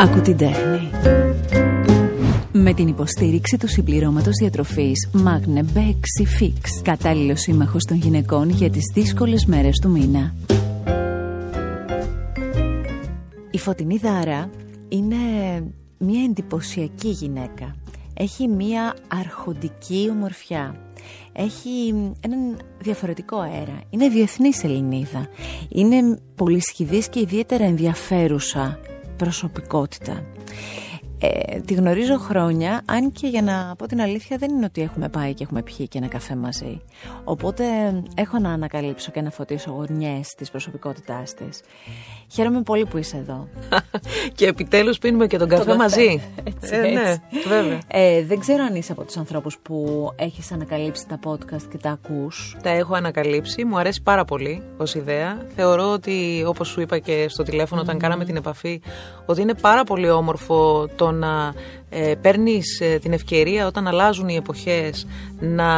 Ακού την τέχνη. Με την υποστήριξη του συμπληρώματος διατροφής Magne Bexy Fix. Κατάλληλο σύμμαχος των γυναικών για τις δύσκολες μέρες του μήνα. Η Φωτεινή Δάρα είναι μια εντυπωσιακή γυναίκα. Έχει μια αρχοντική ομορφιά. Έχει έναν διαφορετικό αέρα. Είναι διεθνής Ελληνίδα. Είναι πολυσχηδής και ιδιαίτερα ενδιαφέρουσα προσωπικότητα. Ε, τη γνωρίζω χρόνια, αν και για να πω την αλήθεια δεν είναι ότι έχουμε πάει και έχουμε πιει και ένα καφέ μαζί. Οπότε έχω να ανακαλύψω και να φωτίσω γωνιές της προσωπικότητάς της. Χαίρομαι πολύ που είσαι εδώ. και επιτέλους πίνουμε και τον καφέ, μαζί. Έτσι, ε, ναι, βέβαια. Ε, δεν ξέρω αν είσαι από τους ανθρώπους που έχεις ανακαλύψει τα podcast και τα ακούς. Τα έχω ανακαλύψει. Μου αρέσει πάρα πολύ ως ιδέα. Θεωρώ ότι, όπως σου είπα και στο τηλέφωνο, όταν κάναμε την επαφή, ότι είναι πάρα πολύ όμορφο το να ε, παίρνεις ε, την ευκαιρία όταν αλλάζουν οι εποχές να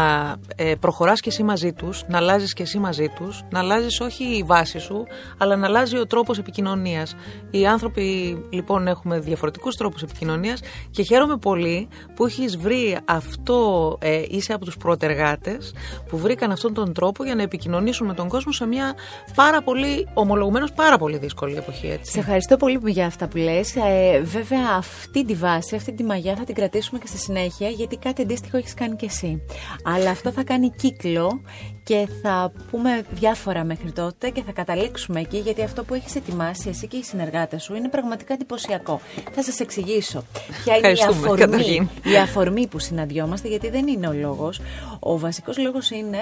ε, προχωράς και εσύ μαζί τους, να αλλάζεις και εσύ μαζί τους, να αλλάζεις όχι η βάση σου, αλλά να αλλάζει ο τρόπος επικοινωνίας. Οι άνθρωποι λοιπόν έχουμε διαφορετικούς τρόπους επικοινωνίας και χαίρομαι πολύ που έχεις βρει αυτό, ε, είσαι από τους προτεργάτες που βρήκαν αυτόν τον τρόπο για να επικοινωνήσουν με τον κόσμο σε μια πάρα πολύ, ομολογουμένως πάρα πολύ δύσκολη εποχή. Έτσι. Σε ευχαριστώ πολύ για αυτά που λες. Ε, βέβαια αυτή τη βάση, αυτή τη μαγιά θα την κρατήσουμε και στη συνέχεια γιατί κάτι αντίστοιχο έχεις κάνει και εσύ. Αλλά αυτό θα κάνει κύκλο και θα πούμε διάφορα μέχρι τότε και θα καταλήξουμε εκεί γιατί αυτό που έχεις ετοιμάσει εσύ και οι συνεργάτες σου είναι πραγματικά εντυπωσιακό. Θα σας εξηγήσω ποια είναι η αφορμή, η αφορμή που συναντιόμαστε γιατί δεν είναι ο λόγος. Ο βασικός λόγος είναι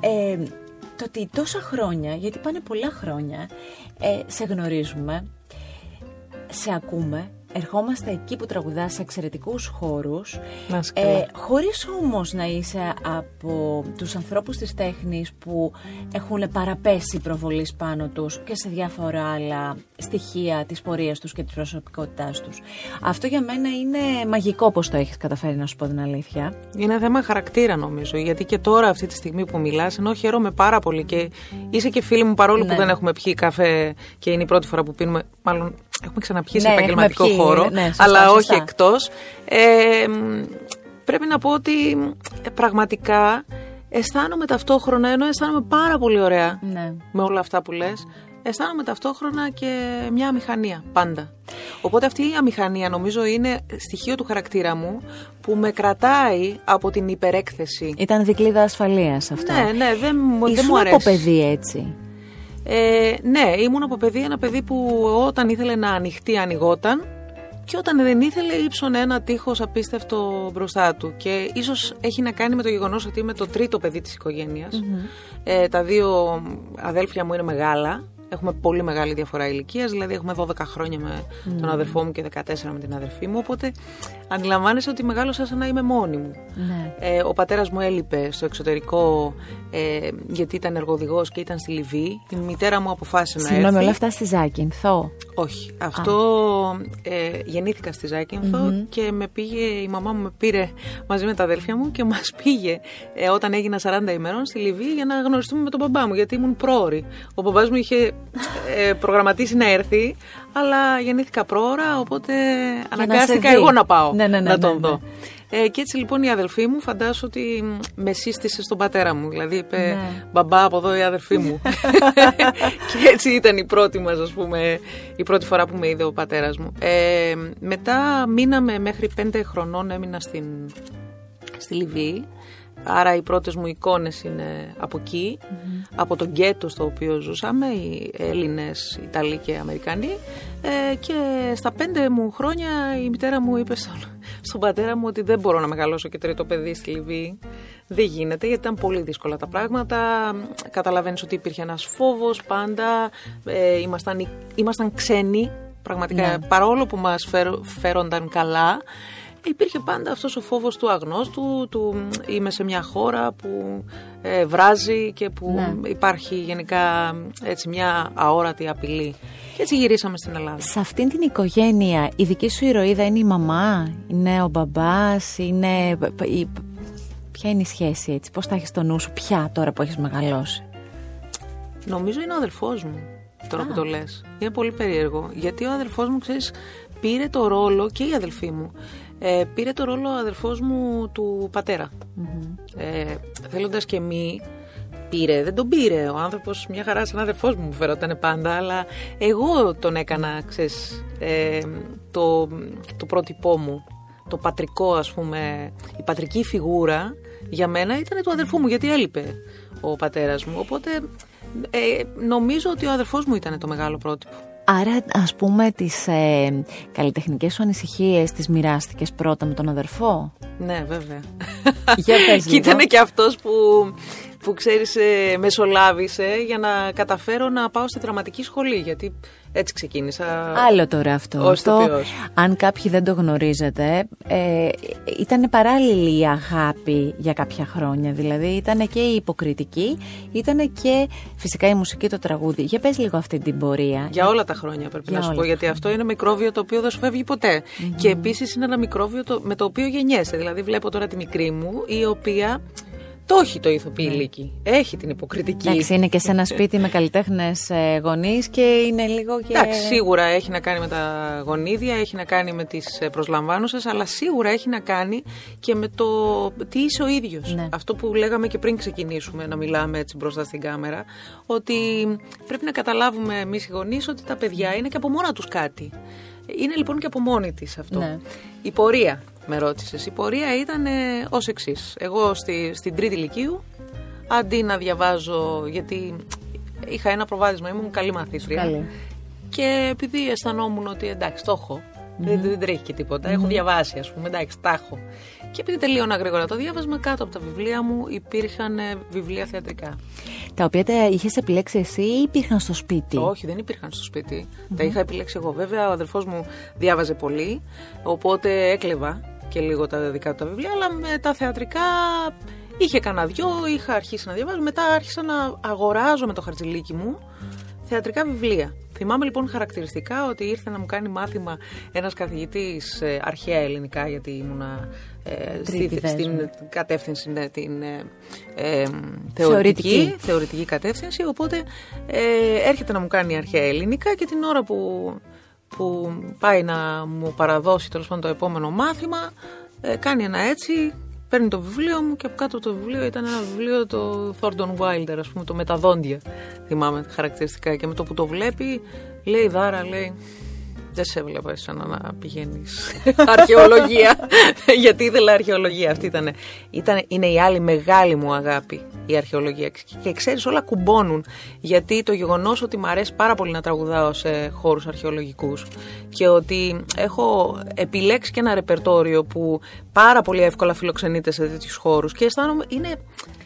ε, το ότι τόσα χρόνια, γιατί πάνε πολλά χρόνια, ε, σε γνωρίζουμε, σε ακούμε, ερχόμαστε εκεί που τραγουδάς σε εξαιρετικούς χώρους ε, χωρίς όμως να είσαι από τους ανθρώπους της τέχνης που έχουν παραπέσει προβολής πάνω τους και σε διάφορα άλλα στοιχεία της πορείας τους και της προσωπικότητάς τους. Αυτό για μένα είναι μαγικό πως το έχεις καταφέρει να σου πω την αλήθεια. Είναι θέμα χαρακτήρα νομίζω, γιατί και τώρα αυτή τη στιγμή που μιλάς, ενώ χαίρομαι πάρα πολύ και είσαι και φίλη μου παρόλο που ναι. δεν έχουμε πιει καφέ και είναι η πρώτη φορά που πίνουμε, μάλλον έχουμε ξαναπιεί σε ναι, επαγγελματικό χώρο, ναι, αλλά όχι εκτός. Ε, πρέπει να πω ότι ε, πραγματικά αισθάνομαι ταυτόχρονα, ενώ αισθάνομαι πάρα πολύ ωραία ναι. με όλα αυτά που λες, αισθάνομαι ταυτόχρονα και μια αμηχανία πάντα. Οπότε αυτή η αμηχανία νομίζω είναι στοιχείο του χαρακτήρα μου που με κρατάει από την υπερέκθεση. Ήταν δικλίδα ασφαλείας αυτό. Ναι, ναι, δεν, δεν μου αρέσει. από παιδί έτσι. Ε, ναι, ήμουν από παιδί ένα παιδί που όταν ήθελε να ανοιχτεί ανοιγόταν και όταν δεν ήθελε ύψωνε ένα τείχος απίστευτο μπροστά του και ίσως έχει να κάνει με το γεγονός ότι είμαι το τρίτο παιδί της οικογένειας ε, τα δύο αδέλφια μου είναι μεγάλα Έχουμε πολύ μεγάλη διαφορά ηλικίας, δηλαδή έχουμε 12 χρόνια με τον αδερφό μου και 14 με την αδερφή μου. Οπότε αντιλαμβάνεσαι ότι μεγάλωσα σαν να είμαι μόνη μου. Ναι. Ε, ο πατέρας μου έλειπε στο εξωτερικό ε, γιατί ήταν εργοδηγός και ήταν στη Λιβύη. Η μητέρα μου αποφάσισε να έρθει. Συγγνώμη, όλα αυτά στη Ζάκυνθο. Όχι. Αυτό ε, γεννήθηκα στη ζακυνθο και με πήγε, η μαμά μου με πήρε μαζί με τα αδέλφια μου και μας πήγε ε, όταν έγινα 40 ημερών στη Λιβύη για να γνωριστούμε με τον μπαμπά μου γιατί ήμουν πρόωρη. Ο μπαμπά μου είχε ε, προγραμματίσει να έρθει, αλλά γεννήθηκα πρόωρα, οπότε αναγκάστηκα εγώ να πάω ναι, ναι, ναι, να τον δω. Ε, και έτσι λοιπόν η αδελφή μου φαντάσου ότι με σύστησε στον πατέρα μου. Δηλαδή είπε μπαμπά από εδώ η αδελφή μου. και έτσι ήταν η πρώτη μας ας πούμε, η πρώτη φορά που με είδε ο πατέρας μου. Ε, μετά μείναμε μέχρι πέντε χρονών έμεινα στην, στη Λιβύη. Άρα οι πρώτες μου εικόνες είναι από από τον γκέτο στο οποίο ζούσαμε, οι Έλληνες, Ιταλοί και Αμερικανοί. Ε, και στα πέντε μου χρόνια η μητέρα μου είπε στον, στον πατέρα μου ότι δεν μπορώ να μεγαλώσω και τρίτο παιδί στη Λιβύη. Δεν γίνεται γιατί ήταν πολύ δύσκολα τα πράγματα. Καταλαβαίνεις ότι υπήρχε ένας φόβος πάντα. Ε, ήμασταν, ήμασταν ξένοι πραγματικά ναι. παρόλο που μας φέρονταν καλά υπήρχε πάντα αυτός ο φόβος του αγνώστου, του είμαι σε μια χώρα που ε, βράζει και που ναι. υπάρχει γενικά έτσι μια αόρατη απειλή. Και έτσι γυρίσαμε στην Ελλάδα. Σε αυτήν την οικογένεια η δική σου ηρωίδα είναι η μαμά, είναι ο μπαμπάς, είναι... Ποια είναι η σχέση έτσι, πώς θα έχεις το νου σου πια τώρα που έχεις μεγαλώσει; Νομίζω είναι ο αδελφός μου τώρα που το λες. Είναι πολύ περίεργο. Γιατί ο αδελφός μου, ξέρεις, πήρε το ρόλο και η αδελφή μου. Ε, πήρε το ρόλο ο αδελφός μου του πατερα Ε, θέλοντας και μη, πήρε, δεν τον πήρε. Ο άνθρωπος μια χαρά σαν αδελφός μου φερόταν πάντα, αλλά εγώ τον έκανα, ξέρεις, ε, το, το πρότυπό μου. Το πατρικό, ας πούμε, η πατρική φιγούρα για μένα ήταν του αδελφού μου, γιατί έλειπε ο πατέρας μου. Οπότε ε, νομίζω ότι ο αδελφός μου ήταν το μεγάλο πρότυπο. Άρα, ας πούμε, τις ε, καλλιτεχνικές σου ανησυχίες τις μοιράστηκες πρώτα με τον αδερφό; Ναι, βέβαια. Για πες Και ήταν και αυτός που, που ξέρεις, ε, μεσολάβησε για να καταφέρω να πάω στη δραματική σχολή, γιατί έτσι ξεκίνησα. Άλλο τώρα αυτό. Ως αυτό ηθοποιός. αν κάποιοι δεν το γνωρίζετε, ε, ήταν παράλληλη η αγάπη για κάποια χρόνια. Δηλαδή ήταν και η υποκριτική, ήταν και φυσικά η μουσική, το τραγούδι. Για πες λίγο αυτή την πορεία. Για όλα τα χρόνια πρέπει Για να σου όλα πω, τα γιατί αυτό είναι μικρόβιο το οποίο δεν σου φεύγει ποτέ. Και επίσης είναι ένα μικρόβιο το, με το οποίο γεννιέσαι. Δηλαδή βλέπω τώρα τη μικρή μου, η οποία το έχει το ηθοποιή λύκη. Έχει την υποκριτική. Εντάξει, είναι και σε ένα σπίτι με καλλιτέχνες γονείς και είναι λίγο και. Εντάξει, σίγουρα έχει να κάνει με τα γονίδια, έχει να κάνει με τις ε, προσλαμβάνουσες, αλλά σίγουρα έχει να κάνει και με το τι είσαι ο ίδιος. Ναι. Αυτό που λέγαμε και πριν ξεκινήσουμε να μιλάμε έτσι μπροστά στην κάμερα, ότι πρέπει να καταλάβουμε εμείς οι γονείς ότι τα παιδιά είναι και από μόνα τους κάτι. Είναι λοιπόν και από μόνη της αυτό. Ναι. Η πορεία, με ρώτησες. Η πορεία ήταν ε, ως εξής. Εγώ στη, στην τρίτη ηλικίου, αντί να διαβάζω, γιατί είχα ένα προβάδισμα, ήμουν καλή μαθήτρια. Καλή. Και επειδή αισθανόμουν ότι εντάξει, το έχω. Δεν, δεν τρέχει και τίποτα. Έχω διαβάσει, ας πούμε. Εντάξει, τα έχω. Και επειδή τελείωνα γρήγορα το διάβασμα, κάτω από τα βιβλία μου υπήρχαν ε, βιβλία θεατρικά. Τα οποία τα είχες επιλέξει εσύ ή υπήρχαν στο σπίτι; Όχι, δεν υπήρχαν στο σπιτι Τα είχα επιλέξει εγώ. Βέβαια, ο αδερφός μου διάβαζε πολύ, οπότε έκλεβα και λίγο τα δικά του τα βιβλία, αλλά με τα θεατρικά είχε κανένα δυο, είχα αρχίσει να διαβάζω. Μετά άρχισα να αγοράζω με το χαρτζηλίκι μου θεατρικά βιβλία. Θυμάμαι λοιπόν χαρακτηριστικά ότι ήρθε να μου κάνει μάθημα ένας καθηγητής ε, αρχαία ελληνικά, γιατί ήμουνα ε, Τρίτη στη, δέσμη. στην κατεύθυνση, ναι, την ε, ε, Θεωρητική. θεωρητική, θεωρητική κατεύθυνση, οπότε ε, έρχεται να μου κάνει αρχαία ελληνικά και την ώρα που, που πάει να μου παραδώσει τέλος πάντων το επόμενο μάθημα, ε, κάνει ένα έτσι, παίρνει το βιβλίο μου και από κάτω από το βιβλίο ήταν ένα βιβλίο το Thornton Wilder, ας πούμε, το με τα δόντια, θυμάμαι χαρακτηριστικά. Και με το που το βλέπει λέει Δάρα, λέει δεν σε έβλεπα εσένα να πηγαίνεις. Αρχαιολογία. Γιατί ήθελα αρχαιολογία αυτή ήταν, ήταν είναι η άλλη μεγάλη μου αγάπη η αρχαιολογία. Και ξέρεις όλα κουμπώνουν. Γιατί το γεγονός ότι μου αρέσει πάρα πολύ να τραγουδάω σε χώρους αρχαιολογικούς και ότι έχω επιλέξει και ένα ρεπερτόριο που πάρα πολύ εύκολα φιλοξενείται σε τέτοιους χώρους και αισθάνομαι, είναι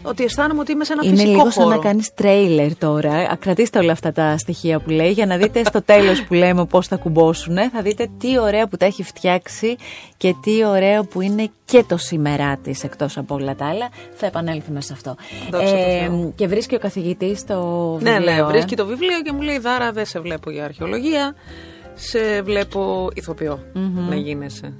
ότι αισθάνομαι ότι είμαι σε ένα Είναι φυσικό λίγο σαν χώρο. να κάνεις τρέιλερ τώρα. Α, Κρατήστε όλα αυτά τα στοιχεία που λέει για να δείτε στο τέλος που λέμε πώς θα κουμπώσουν. Θα δείτε τι ωραία που τα έχει φτιάξει και τι ωραίο που είναι και το σήμερά της εκτός από όλα τα άλλα. Θα επανέλθουμε σε αυτό. Δόξα τω Θεώ. και βρίσκει ο καθηγητής το Ναι, βιβλίο. ναι, ε. βρίσκει το βιβλίο και μου λέει Δάρα, δεν σε βλέπω για αρχαιολογία. Σε βλέπω ηθοποιό να γίνεσαι.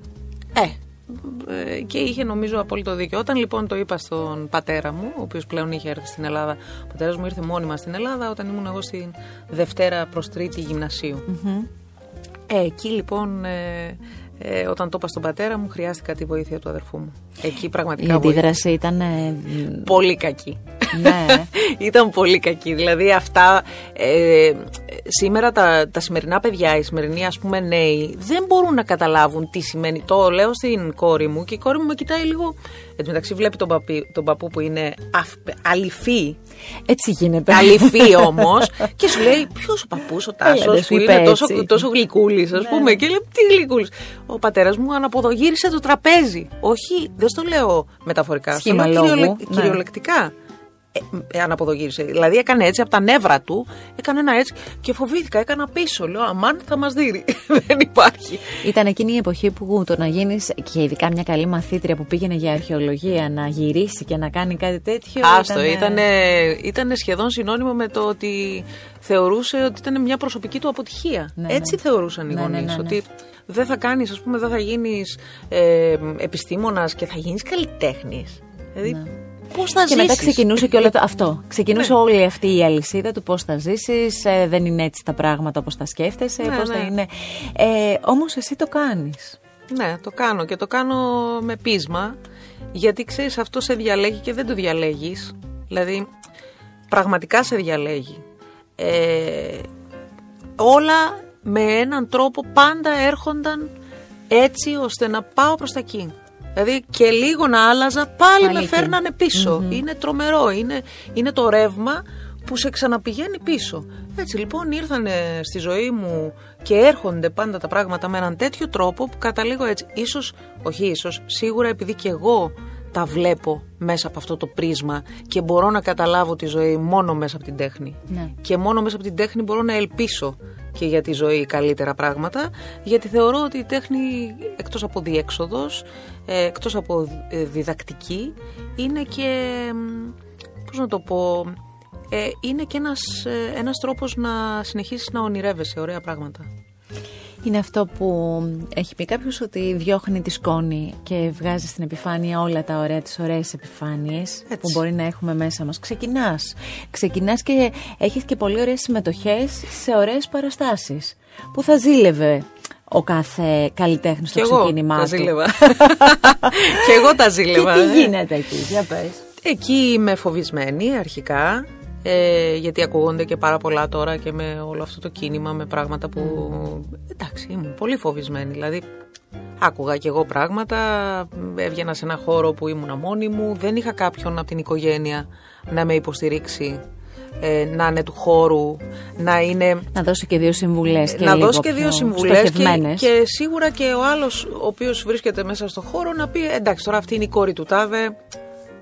Ε, ε, και είχε νομίζω απόλυτο δίκιο. Όταν λοιπόν το είπα στον πατέρα μου, ο οποίος πλέον είχε έρθει στην Ελλάδα, ο πατέρας μου ήρθε μόνιμα στην Ελλάδα όταν ήμουν εγώ στην Δευτέρα προς Τρίτη γυμνασίου. Ε, εκεί λοιπόν, ε, ε, όταν το είπα στον πατέρα μου, χρειάστηκα τη βοήθεια του αδερφού μου. Εκεί Η πραγματικά βοήθησε. αντίδραση ήταν. ε, Πολύ κακή. Ναι. Ήταν πολύ κακή. Δηλαδή αυτά ε, σήμερα τα, τα σημερινά παιδιά, οι σημερινοί ας πούμε νέοι δεν μπορούν να καταλάβουν τι σημαίνει. Το λέω στην κόρη μου και η κόρη μου με κοιτάει λίγο. Εν τω μεταξύ βλέπει τον, παπί, τον παππού που είναι αφ, αληφή. Έτσι γίνεται. Αληφή όμως. και σου λέει, Ποιος ο παππούς, ο Έλα, Τάσος, δεν σου που είπε είναι τόσο, έτσι. τόσο γλυκούλης, ας πούμε. Και λέει, Τι γλυκούλης. Ο πατέρας μου αναποδογύρισε το τραπέζι. Όχι, δεν στο λέω μεταφορικά. Στο Σχήμα λέω λόγου, κυριολε- ναι. Κυριολεκτικά. Ε, ε, αναποδογύρισε. Δηλαδή έκανε έτσι από τα νεύρα του, έκανε ένα έτσι και φοβήθηκα, έκανα πίσω. Λέω, Αμάν θα μας δει. δεν υπάρχει. Ήταν εκείνη η εποχή που το να γίνεις και ειδικά μια καλή μαθήτρια που πήγαινε για αρχαιολογία να γυρίσει και να κάνει κάτι τέτοιο. Άστο, ήτανε- ήταν, ήταν σχεδόν συνώνυμο με το ότι θεωρούσε ότι ήταν μια προσωπική του αποτυχία. Ναι, Έτσι ναι. θεωρούσαν οι Ναι, ναι, γονείς, ναι, ναι. ότι δεν θα κάνεις, ας πούμε, δεν θα γίνεις ε, επιστήμονας και θα γίνεις καλλιτέχνης. Δηλαδή, Πώς θα Και μετά ξεκινούσε και όλο το, αυτό. Ξεκινούσε Ναι. όλη αυτή η αλυσίδα του πώς θα ζήσεις. δεν είναι έτσι τα πράγματα όπως τα σκέφτεσαι. Ναι, πώς θα ναι. είναι. Ε, Όμως εσύ το κάνεις. Ναι, το κάνω και το κάνω με πείσμα γιατί ξέρεις αυτό σε διαλέγει και δεν το διαλέγεις δηλαδή πραγματικά σε διαλέγει ε, όλα με έναν τρόπο πάντα έρχονταν έτσι ώστε να πάω προς τα εκεί δηλαδή και λίγο να άλλαζα πάλι, Πάλι με εκεί. φέρνανε πίσω. είναι τρομερό είναι, είναι το ρεύμα που σε ξαναπηγαίνει πίσω. Έτσι λοιπόν ήρθαν στη ζωή μου και έρχονται πάντα τα πράγματα με έναν τέτοιο τρόπο που καταλήγω έτσι. Ίσως, όχι ίσως, σίγουρα επειδή και εγώ τα βλέπω μέσα από αυτό το πρίσμα και μπορώ να καταλάβω τη ζωή μόνο μέσα από την τέχνη. Ναι. Και μόνο μέσα από την τέχνη μπορώ να ελπίσω και για τη ζωή καλύτερα πράγματα, γιατί θεωρώ ότι η τέχνη εκτός από διέξοδος, ε, εκτός από ε, διδακτική, είναι και, μ, πώς να το πω, ε, είναι και ένας, ε, ένας τρόπος να συνεχίσεις να ονειρεύεσαι ωραία πράγματα. Είναι αυτό που έχει πει κάποιος ότι διώχνει τη σκόνη και βγάζει στην επιφάνεια όλα τα ωραία, τις ωραίες επιφάνειες Έτσι. που μπορεί να έχουμε μέσα μας. Ξεκινάς. Ξεκινάς και έχεις και πολύ ωραίες συμμετοχές σε ωραίες παραστάσεις που θα ζήλευε ο κάθε καλλιτέχνης στο Και εγώ ξεκίνημά τα του. ζήλευα. και εγώ τα ζήλευα. Και τι ε. γίνεται εκεί, για πες. Εκεί είμαι φοβισμένη αρχικά, ε, γιατί ακούγονται και πάρα πολλά τώρα και με όλο αυτό το κίνημα, με πράγματα που... Εντάξει, ήμουν πολύ φοβισμένη, δηλαδή άκουγα κι εγώ πράγματα, έβγαινα σε ένα χώρο που ήμουν μόνη μου, δεν είχα κάποιον από την οικογένεια να με υποστηρίξει, ε, να είναι του χώρου, να είναι Να δώσει και δύο συμβουλές και να λίγο δώσει και δύο πιο συμβουλές και, στοχευμένες. και σίγουρα και ο άλλος ο οποίος βρίσκεται μέσα στο χώρο να πει εντάξει, τώρα αυτή είναι η κόρη του Τάδε.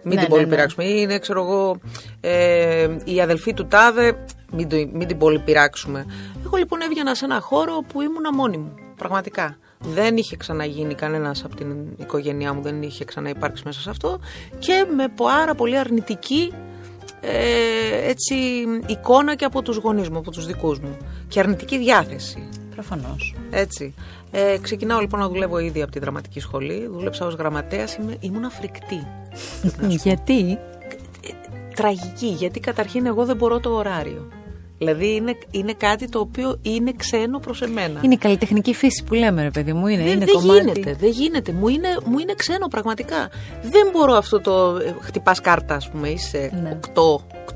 Μην Ναι, την πολύ ναι, ναι. πειράξουμε. Ή Είναι, ξέρω εγώ, ε, η αδελφή του Τάδε. Μην, το, μην την πολύ πειράξουμε. Εγώ λοιπόν έβγαινα σε ένα χώρο που ήμουνα μόνη μου. Πραγματικά. Δεν είχε ξαναγίνει κανένας από την οικογένειά μου, δεν είχε ξαναυπάρξει μέσα σε αυτό. Και με πάρα πολύ αρνητική ε, έτσι, εικόνα και από τους γονείς μου, από τους δικούς μου. Και αρνητική διάθεση. Προφανώς. Έτσι. Ε, ξεκινάω λοιπόν να δουλεύω ήδη από τη δραματική σχολή. Δούλεψα ως γραμματέας, είμαι, ήμουν φρικτή. Γιατί; Τραγική, γιατί καταρχήν εγώ δεν μπορώ το ωράριο. Δηλαδή είναι, είναι κάτι το οποίο είναι ξένο προς εμένα. είναι η καλλιτεχνική φύση που λέμε ρε παιδί μου, είναι, Δεν, είναι δεν κομμάτι. γίνεται, δεν γίνεται. Μου είναι, μου είναι ξένο πραγματικά. Δεν μπορώ αυτό το. ε, Χτυπάς κάρτα, ας πούμε, είσαι Ναι. 8,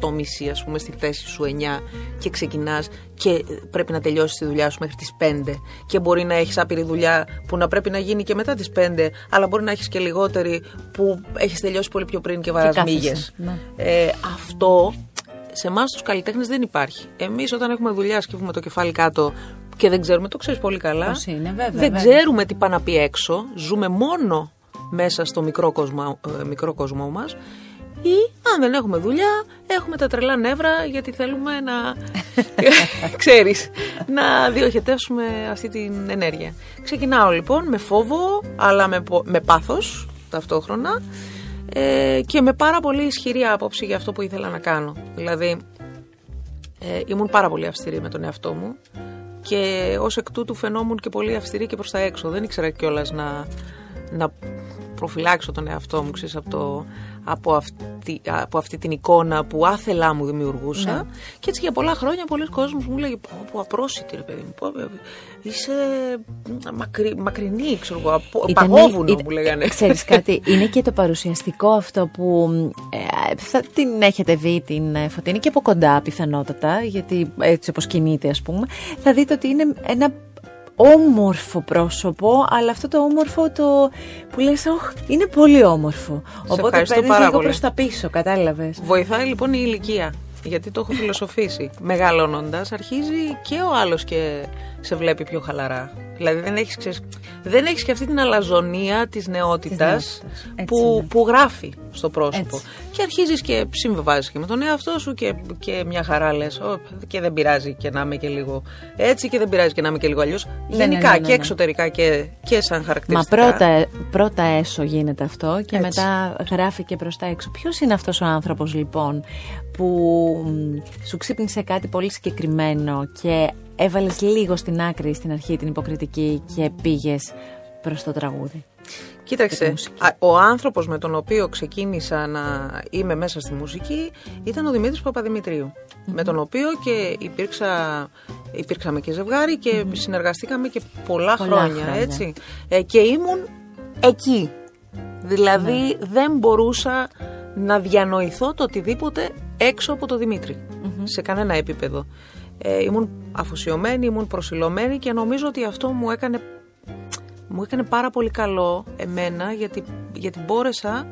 8 μισή, ας πούμε, στη θέση σου 9 και ξεκινάς και ε, πρέπει να τελειώσεις τη δουλειά σου μέχρι τις 5. Και μπορεί να έχεις άπειρη δουλειά που να πρέπει να γίνει και μετά τις 5, αλλά μπορεί να έχεις και λιγότερη που έχεις τελειώσει πολύ πιο πριν και βαράς κάθεσαι, μύγες. ναι. Ε, αυτό σε εμάς τους καλλιτέχνες δεν υπάρχει. Εμείς όταν έχουμε δουλειά, σκύβουμε το κεφάλι κάτω και δεν ξέρουμε, το ξέρεις πολύ καλά. Πώς είναι, βέβαια, δεν βέβαια. ξέρουμε τι πάει να πει έξω. Ζούμε μόνο μέσα στο μικρό κόσμο, ε, μικρό κόσμο μας ή αν δεν έχουμε δουλειά έχουμε τα τρελά νεύρα γιατί θέλουμε να ξέρεις να διοχετεύσουμε αυτή την ενέργεια ξεκινάω λοιπόν με φόβο αλλά με, πο- με πάθος ταυτόχρονα ε, και με πάρα πολύ ισχυρή άποψη για αυτό που ήθελα να κάνω δηλαδή ε, ήμουν πάρα πολύ αυστηρή με τον εαυτό μου και ως εκ τούτου φαινόμουν και πολύ αυστηρή και προς τα έξω. Δεν ήξερα κιόλας να, να προφυλάξω τον εαυτό μου, ξέρεις, από, το, από, αυτή, από αυτή την εικόνα που άθελά μου δημιουργούσα. Ναι. Και έτσι για πολλά χρόνια πολλοί κόσμος μου λέγε πω, πω απρόσιτη ρε παιδί μου, πω, πω, είσαι μακρι, μακρινή, ξέρω εγώ, απο- παγόβουνο μου λέγανε. Ξέρεις κάτι, είναι και το παρουσιαστικό αυτό που ε, θα την έχετε δει την ε, Φωτεινή και από κοντά πιθανότατα, γιατί έτσι όπως κινείται ας πούμε, θα δείτε ότι είναι ένα όμορφο πρόσωπο, αλλά αυτό το όμορφο το που λες, «Ωχ, είναι πολύ όμορφο. Οπότε ευχαριστώ παίρνεις πάρα λίγο πολύ. προς τα πίσω, κατάλαβες. Βοηθάει λοιπόν η ηλικία. Γιατί το έχω φιλοσοφήσει. Μεγαλώνοντας, αρχίζει και ο άλλος και σε βλέπει πιο χαλαρά. Δηλαδή δεν έχεις ξέρεις, δεν έχεις και αυτή την αλαζονία της νεότητας νεότητας. Έτσι που, είναι. που γράφει στο πρόσωπο. Έτσι. Και αρχίζεις και συμβιβάζεις και με τον εαυτό σου και, και μια χαρά λες. Και δεν πειράζει και να είμαι και λίγο έτσι και δεν πειράζει και να είμαι και λίγο αλλιώς. ναι, Γενικά ναι, ναι, και ναι. εξωτερικά και, και σαν Μα χαρακτηριστικά. πρώτα, πρώτα έσω γίνεται αυτό και Έτσι. μετά γράφει και προς τα έξω. Ποιος είναι αυτός ο άνθρωπος λοιπόν που μ, σου ξύπνησε κάτι πολύ συγκεκριμένο και έβαλες λίγο στην άκρη στην αρχή την υποκριτική και πήγες προς το τραγούδι. Κοίταξε, ο άνθρωπος με τον οποίο ξεκίνησα να είμαι μέσα στη μουσική ήταν ο Δημήτρης με τον οποίο και υπήρξα, υπήρξαμε και ζευγάρι και συνεργαστήκαμε και πολλά, χρόνια, έτσι. Ε, και ήμουν εκεί. Δηλαδή ναι. δεν μπορούσα να διανοηθώ το οτιδήποτε έξω από το δημητρη σε κανένα επίπεδο. Ε, ήμουν αφοσιωμένη, ήμουν προσιλωμένη και νομίζω ότι αυτό μου έκανε, μου έκανε πάρα πολύ καλό εμένα γιατί, γιατί μπόρεσα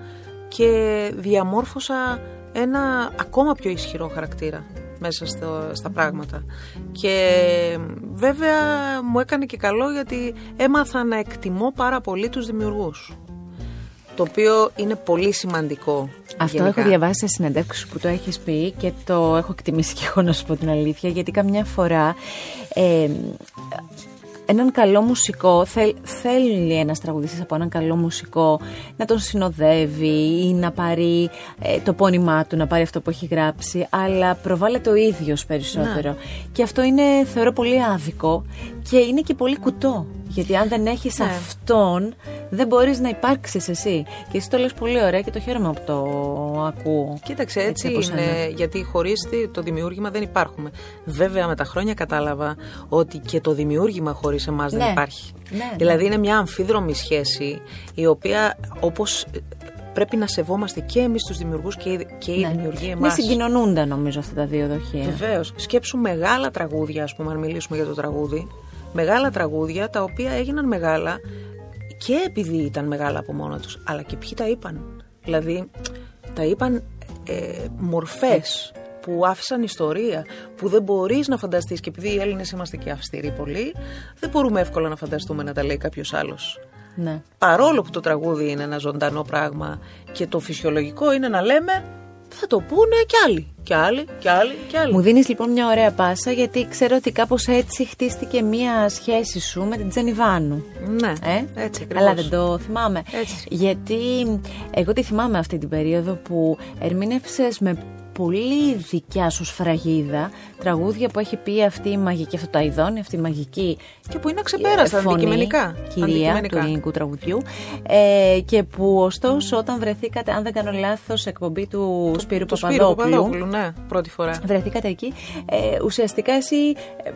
και διαμόρφωσα ένα ακόμα πιο ισχυρό χαρακτήρα μέσα στο, στα πράγματα. Και βέβαια μου έκανε και καλό γιατί έμαθα να εκτιμώ πάρα πολύ τους δημιουργούς το οποίο είναι πολύ σημαντικό. Αυτό έχω διαβάσει σε συνεντεύξεις που το έχεις πει και το έχω εκτιμήσει και εγώ να σου πω την αλήθεια γιατί καμιά φορά ε, έναν καλό μουσικό, θέλ, θέλει ένας τραγουδιστής από έναν καλό μουσικό να τον συνοδεύει ή να πάρει ε, το πόνημά του, να πάρει αυτό που έχει γράψει, αλλά προβάλλεται ο ίδιος περισσότερο. Και αυτό είναι, θεωρώ, πολύ άδικο και είναι και πολύ κουτό. Γιατί αν δεν έχεις ναι. αυτόν, δεν μπορείς να υπάρξεις εσύ. Και εσύ το λες πολύ ωραία και το χαίρομαι που το ακούω. Κοίταξε, έτσι, έτσι είναι. Γιατί χωρίς το δημιούργημα δεν υπάρχουμε. Βέβαια, με τα χρόνια κατάλαβα ότι και το δημιούργημα χωρίς εμάς δεν ναι. υπάρχει. Ναι, δηλαδή, είναι μια αμφίδρομη σχέση η οποία όπως πρέπει να σεβόμαστε και εμείς τους δημιουργούς και, και οι δημιουργοί εμάς. Δεν συγκοινωνούνται νομίζω αυτά τα δύο δοχεία. Βεβαίως. Σκέψου μεγάλα τραγούδια, ας πούμε, αν μιλήσουμε για το τραγούδι μεγάλα τραγούδια τα οποία έγιναν μεγάλα και επειδή ήταν μεγάλα από μόνα τους, αλλά και ποιοι τα είπαν. Δηλαδή, τα είπαν ε, μορφές που άφησαν ιστορία, που δεν μπορείς να φανταστείς και επειδή οι Έλληνες είμαστε και αυστηροί πολύ, δεν μπορούμε εύκολα να φανταστούμε να τα λέει κάποιος άλλος. Ναι. Παρόλο που το τραγούδι είναι ένα ζωντανό πράγμα και το φυσιολογικό είναι να λέμε θα το πούνε κι άλλοι. Κι άλλοι, κι άλλοι, κι άλλοι. Μου δίνεις λοιπόν μια ωραία πάσα γιατί ξέρω ότι κάπως έτσι χτίστηκε μια σχέση σου με την Τζενιβάνου. Ναι, ε; έτσι ακριβώς. Αλλά δεν το θυμάμαι. Έτσι. Γιατί εγώ τη θυμάμαι αυτή την περίοδο που ερμήνευσες με πολύ δικιά σου σφραγίδα τραγούδια που έχει πει αυτή η μαγική, αυτό το αειδόνι, αυτή η μαγική. Και που είναι ξεπέραστα αντικειμενικά. Κυρία του ελληνικού τραγουδιού. Ε, και που ωστόσο όταν βρεθήκατε, αν δεν κάνω λάθος, εκπομπή του το, Σπύρου το Παπαδόπουλου. ναι, πρώτη φορά. Βρεθήκατε εκεί. Ε, ουσιαστικά εσύ ε,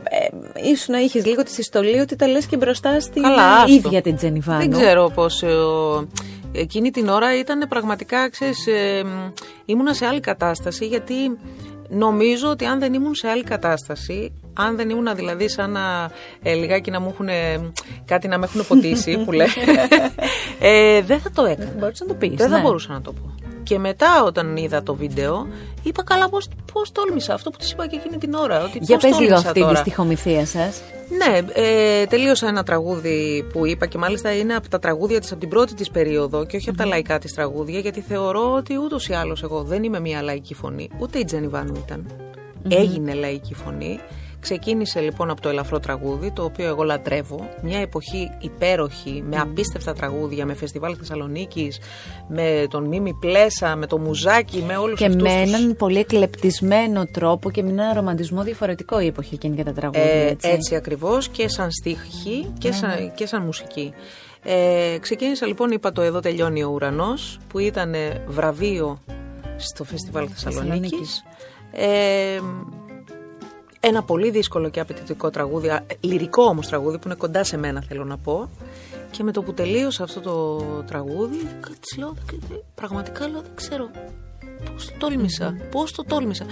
ε, ήσουν να είχες λίγο τη συστολή ότι τα λες και μπροστά στην Καλά, ίδια την Τζενιβάνου. Δεν ξέρω πώς. Ε, εκείνη την ώρα ήταν πραγματικά, ξέρεις, ε, ήμουνα σε άλλη κατάσταση γιατί νομίζω ότι αν δεν ήμουν σε άλλη κατάσταση, αν δεν ήμουν δηλαδή σαν να ε, λιγάκι να μου έχουν κάτι να με έχουν ποτίσει που λέει, ε, δεν θα το έκανα. Δεν μπορούσα να το πεις. Δεν ναι. θα μπορούσα να το πω. Και μετά όταν είδα το βίντεο, είπα καλά πώς, πώς τόλμησα αυτό που της είπα και εκείνη την ώρα. Ότι Για πες λίγο αυτή τη στοιχομηθεία σας. Ναι, ε, τελείωσα ένα τραγούδι που είπα και μάλιστα είναι από τα τραγούδια της από την πρώτη της περίοδο και όχι από τα λαϊκά της τραγούδια γιατί θεωρώ ότι ούτως ή άλλως εγώ δεν είμαι μια λαϊκή φωνή, ούτε η Τζένι Βάνου ήταν. Έγινε λαϊκή φωνή Ξεκίνησε λοιπόν από το ελαφρό τραγούδι, το οποίο εγώ λατρεύω. Μια εποχή υπέροχη, με απίστευτα τραγούδια, με φεστιβάλ Θεσσαλονίκης, με τον Μίμη Πλέσα, με το Μουζάκι, με όλους αυτούς. Και με έναν πολύ εκλεπτισμένο τρόπο και με έναν ρομαντισμό διαφορετικό η εποχή εκείνη για τα τραγούδια. Ε, έτσι, έτσι ακριβώς και σαν στίχη και, ναι, σαν, ναι. και σαν μουσική. Ε, ξεκίνησα λοιπόν, είπα το Εδώ τελειώνει ο ουρανός, που ήταν βραβείο στο φεστιβάλ Θεσσαλονίκης. Ε, ένα πολύ δύσκολο και απαιτητικό τραγούδι, λυρικό όμως τραγούδι που είναι κοντά σε μένα θέλω να πω. Και με το που τελείωσα αυτό το τραγούδι, κάτι λέω, πραγματικά λέω, δεν ξέρω πώς το τόλμησα, πώς το τόλμησα.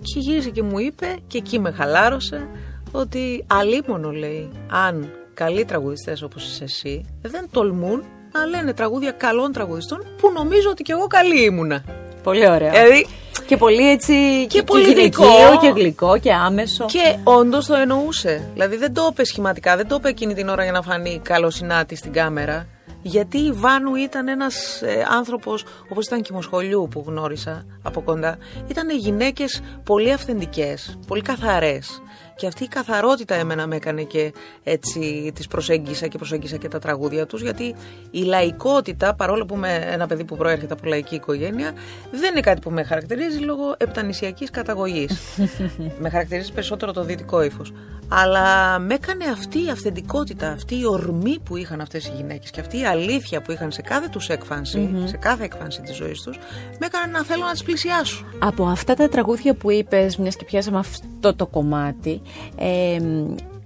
Και γύρισε και μου είπε, και εκεί με χαλάρωσε, ότι αλίμονο λέει, αν καλοί τραγουδιστές όπως είσαι εσύ, δεν τολμούν να λένε τραγούδια καλών τραγουδιστών που νομίζω ότι κι εγώ καλή ήμουνα. Πολύ ωραία. Δηλαδή, και πολύ έτσι. Και, και πολύ γλυκό. Και γλυκό και άμεσο. Και όντως το εννοούσε. Δηλαδή δεν το είπε σχηματικά, δεν το είπε εκείνη την ώρα για να φανεί καλοσυνάτη στην κάμερα. Γιατί η Βάνου ήταν ένας ε, άνθρωπος, όπως ήταν και η Μοσχολιού που γνώρισα από κοντά, ήταν γυναίκες πολύ αυθεντικές, πολύ καθαρές. Και αυτή η καθαρότητα εμένα με έκανε και έτσι τις προσέγγισα και προσέγγισα και τα τραγούδια τους γιατί η λαϊκότητα, παρόλο που είμαι ένα παιδί που προέρχεται από λαϊκή οικογένεια, δεν είναι κάτι που με χαρακτηρίζει λόγω επτανησιακής καταγωγής. με χαρακτηρίζει περισσότερο το δυτικό ύφος. Αλλά με έκανε αυτή η αυθεντικότητα, αυτή η ορμή που είχαν αυτές οι γυναίκες και αυτή η αλήθεια που είχαν σε κάθε τους εκφανση σε κάθε έκφανση της ζωής τους, με έκανε να θέλω να τις πλησιάσω. Από αυτά τα τραγούδια που είπες, μιας και πιάσαμε αυτό το κομμάτι, ε,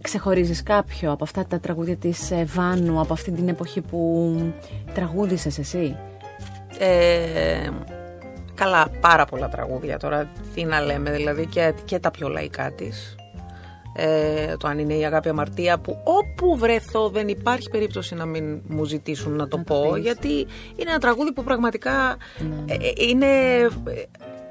ξεχωρίζεις κάποιο από αυτά τα τραγούδια της ε, Βάνου, από αυτή την εποχή που τραγούδησες εσύ; Ε, καλά, πάρα πολλά τραγούδια τώρα, τι να λέμε, δηλαδή και, και τα πιο λαϊκά της ε, το αν είναι η αγάπη αμαρτία που όπου βρεθώ δεν υπάρχει περίπτωση να μην μου ζητήσουν να το πω γιατί είναι ένα τραγούδι που πραγματικά ναι. ε, ε, είναι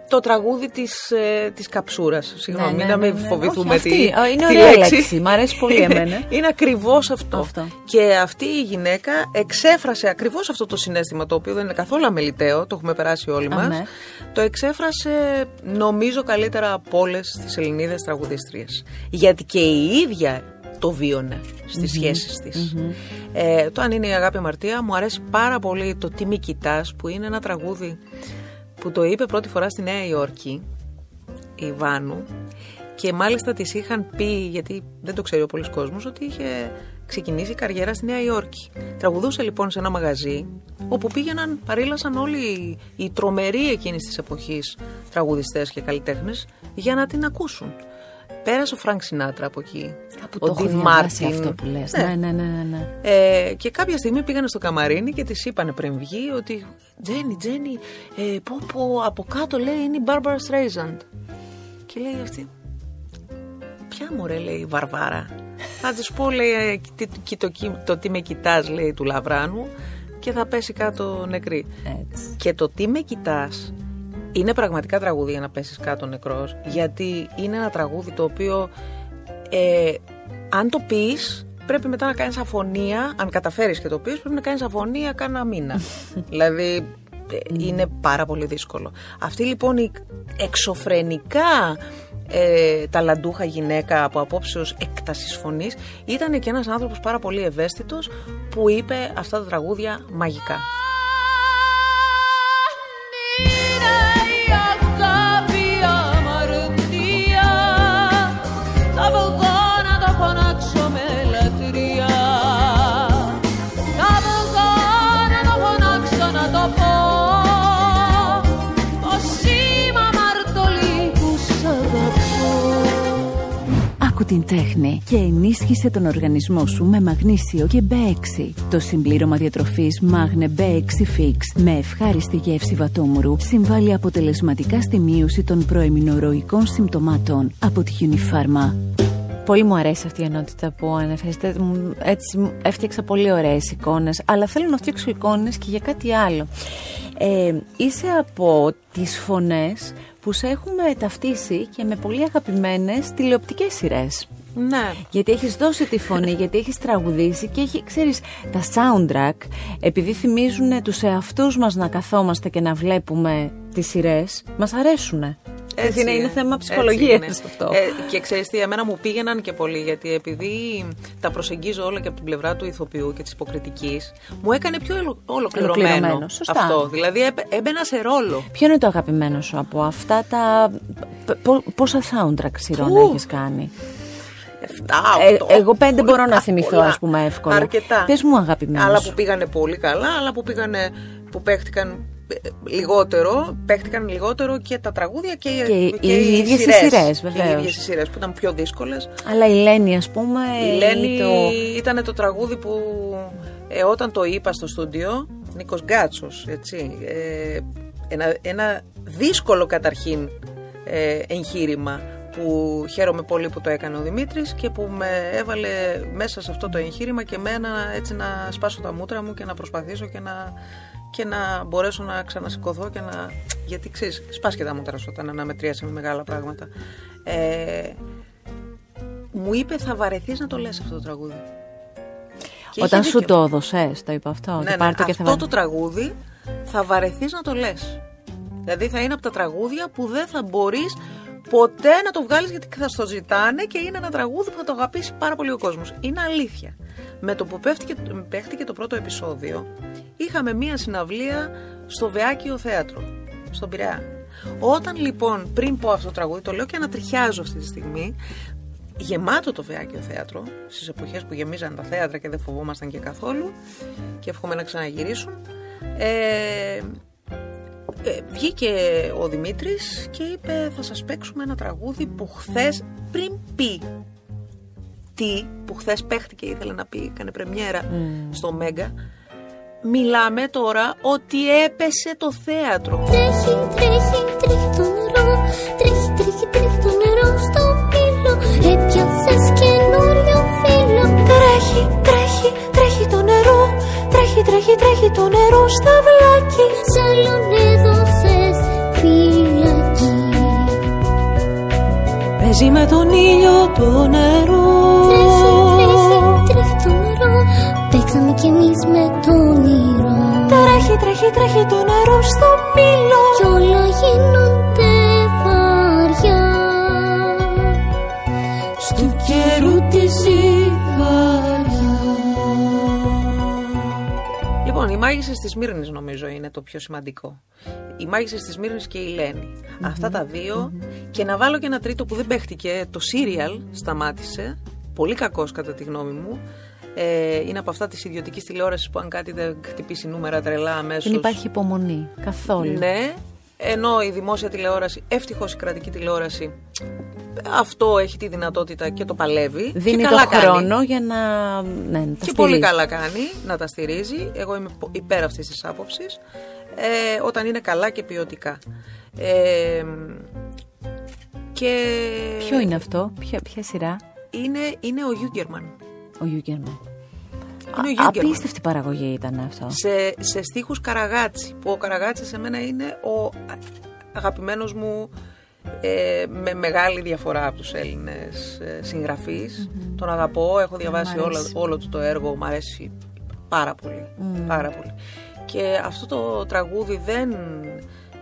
το τραγούδι της, ε, της καψούρας. Συγγνώμη, ναι, ναι, να μην ναι, ναι. φοβηθούμε Όχι, τη, αυτή. Είναι τη ωραία λέξη. Μ' αρέσει πολύ εμένα. είναι ακριβώς αυτό. αυτό. Και αυτή η γυναίκα εξέφρασε ακριβώς αυτό το συνέστημα το οποίο δεν είναι καθόλου αμεληταίο, το έχουμε περάσει όλοι μας. Ναι. Το εξέφρασε νομίζω καλύτερα από όλες τις Ελληνίδες τραγουδίστριες. Γιατί και η ίδια το βίωνε στις mm σχέσεις της. Ε, το αν είναι η αγάπη αμαρτία μου αρέσει πάρα πολύ το «Τι μη κοιτάς» που είναι ένα τραγούδι που το είπε πρώτη φορά στη Νέα Υόρκη η Βάνου και μάλιστα της είχαν πει, γιατί δεν το ξέρει ο πολλής κόσμος, ότι είχε ξεκινήσει η καριέρα στη Νέα Υόρκη. Τραγουδούσε λοιπόν σε ένα μαγαζί όπου πήγαιναν, παρήλασαν όλοι οι τρομεροί εκείνης της εποχής τραγουδιστές και καλλιτέχνες για να την ακούσουν. Πέρασε ο Φρανκ Σινάτρα από εκεί. Από ο Ντιν Μάρτιν. αυτό που λες. Ναι, ναι, ναι. ναι, ναι. Ε, και κάποια στιγμή πήγανε στο καμαρίνι και της είπανε πριν βγει ότι Τζένι, Τζένι, ε, πω, πω, από κάτω λέει είναι η Barbara Streisand. Και λέει αυτή, ποια μωρέ λέει η Βαρβάρα. Θα της πω λέει το, το, το, τι με κοιτάς λέει του Λαβράνου και θα πέσει κάτω νεκρή. Έτσι. Και το τι με κοιτάς είναι πραγματικά τραγούδι για να πέσεις κάτω νεκρός γιατί είναι ένα τραγούδι το οποίο ε, αν το πεις, πρέπει μετά να κάνεις αφωνία αν καταφέρεις και το πεις, πρέπει να κάνεις αφωνία κάνα μήνα. Δηλαδή ε, είναι πάρα πολύ δύσκολο. Αυτή λοιπόν η εξωφρενικά ε, ταλαντούχα γυναίκα από απόψεως έκτασης φωνής ήταν και ένας άνθρωπος πάρα πολύ ευαίσθητος που είπε αυτά τα τραγούδια μαγικά την τέχνη και ενίσχυσε τον οργανισμό σου με μαγνήσιο και B6. Το συμπλήρωμα διατροφής Magne B6 Fix με ευχάριστη γεύση βατόμουρου συμβάλλει αποτελεσματικά στη μείωση των προεμινορροϊκών συμπτωμάτων από τη Unifarma. Πολύ μου αρέσει αυτή η ενότητα που αναφέρεστε. Έτσι έφτιαξα πολύ ωραίες εικόνες, αλλά θέλω να φτιάξω εικόνες και για κάτι άλλο. Ε, είσαι από τις φωνές που σε έχουμε ταυτίσει και με πολύ αγαπημένες τηλεοπτικές σειρές. Ναι. Γιατί έχεις δώσει τη φωνή, γιατί έχεις τραγουδήσει και έχει, ξέρεις, τα soundtrack, επειδή θυμίζουν τους εαυτούς μας να καθόμαστε και να βλέπουμε τις σειρές, μας αρέσουν. Έτσι είναι, είναι θέμα ψυχολογίας αυτό. Ε, και ξέρεις τι, εμένα μου πήγαιναν και πολύ γιατί επειδή τα προσεγγίζω όλα και από την πλευρά του ηθοποιού και της υποκριτικής, μου έκανε πιο ολοκληρωμένο, αυτό. Δηλαδή έμπαινα σε ρόλο. Ποιο είναι το αγαπημένο σου από αυτά τα. Πόσα soundtrack σειρών έχεις κάνει; 7, 8, ε, εγώ πέντε μπορώ να θυμηθώ, ας πούμε, εύκολα. Αρκετά. Πες μου, αγαπημένο. Άλλα που πήγανε πολύ καλά, άλλα που πήγανε που παίχτηκαν λιγότερο, παίχτηκαν λιγότερο και τα τραγούδια και, και, και οι, οι ίδιες οι σειρές, βεβαίω. Οι ίδιες οι σειρές που ήταν πιο δύσκολες. Αλλά η Λένη, ας πούμε. Η Λένη το... ήταν το τραγούδι που ε, όταν το είπα στο στούντιο, Νίκος Γκάτσος, έτσι. Ε, ένα, ένα δύσκολο καταρχήν ε, εγχείρημα που χαίρομαι πολύ που το έκανε ο Δημήτρης και που με έβαλε μέσα σε αυτό το εγχείρημα και μένα έτσι να σπάσω τα μούτρα μου και να προσπαθήσω και να και να μπορέσω να ξανασηκωθώ και να. Γιατί ξέρεις, σπάς και τα μούτρα σου όταν αναμετρίασε με μεγάλα πράγματα. Ε, μου είπε θα βαρεθείς να το λες αυτό το τραγούδι. όταν σου το έδωσες, το είπα αυτό. Ναι, ναι, και αυτό το τραγούδι θα βαρεθείς να το λες. Δηλαδή θα είναι από τα τραγούδια που δεν θα μπορείς ποτέ να το βγάλεις γιατί θα στο ζητάνε και είναι ένα τραγούδι που θα το αγαπήσει πάρα πολύ ο κόσμος. Είναι αλήθεια. Με το που παίχτηκε το πρώτο επεισόδιο, είχαμε μία συναυλία στο Βεάκιο Θέατρο, στον Πειραιά. Όταν λοιπόν, πριν πω αυτό το τραγούδι, το λέω και ανατριχιάζω αυτή τη στιγμή, γεμάτο το Βεάκιο θέατρο, στις εποχές που γεμίζαν τα θέατρα και δεν φοβόμασταν και καθόλου και εύχομαι να ξαναγυρίσουν. Ε, ε, βγήκε ο Δημήτρης και είπε θα σας παίξουμε ένα τραγούδι που χθες πριν πει τι που χθες παίχτηκε ήθελε να πει, έκανε πρεμιέρα στο Μέγκα. Μιλάμε τώρα ότι έπεσε το θέατρο. Τρέχει, τρέχει, τρέχει το νερό Τρέχει, τρέχει, τρέχει το νερό στο μήλο Έπιασες καινούριο φίλο. Τρέχει, τρέχει, τρέχει το νερό Τρέχει, τρέχει, τρέχει το νερό στα βλάκι Σ' άλλον έδωσες φυλακή. Παίζει με τον ήλιο το νερό Τρέχει, τρέχει, τρέχει το νερό στο μήλο Κι όλα γίνονται βαριά Στου καιρού τη ζυγαριά Λοιπόν, οι μάγισσες της Μύρνης νομίζω είναι το πιο σημαντικό. Οι μάγισσες της Μύρνης και η λενη Αυτά τα δυο Και να βάλω και ένα τρίτο που δεν παίχτηκε. Το Serial σταμάτησε. Πολύ κακός κατά τη γνώμη μου. Ε, είναι από αυτά της ιδιωτικής τηλεόρασης που αν κάτι δεν χτυπήσει νούμερα τρελά αμέσως. Δεν υπάρχει υπομονή καθόλου. Ναι, ενώ η δημόσια τηλεόραση, ευτυχώς η κρατική τηλεόραση, αυτό έχει τη δυνατότητα και το παλεύει. Δίνει και το καλά κάνει. χρόνο για να. Ναι, να τα Και πολύ στηρίζει. καλά κάνει να τα στηρίζει. Εγώ είμαι πο- υπέρ αυτής της άποψης. Ε, όταν είναι καλά και ποιοτικά. Ε, και Ποιο είναι αυτό, ποια, ποια σειρά, είναι, είναι ο Γιούγκερμαν. ο Γιούγκερμαν. Είναι ο Γιούγκερμαν. Απίστευτη παραγωγή ήταν αυτό. Σε, σε στίχους Καραγάτσι, που ο Καραγάτσι σε μένα είναι ο αγαπημένος μου ε, με μεγάλη διαφορά από τους Έλληνες ε, συγγραφείς. Τον αγαπώ, έχω διαβάσει μ' όλο, αρέσει. όλο του το έργο, μου αρέσει πάρα πολύ, πάρα πολύ. Και αυτό το τραγούδι δεν...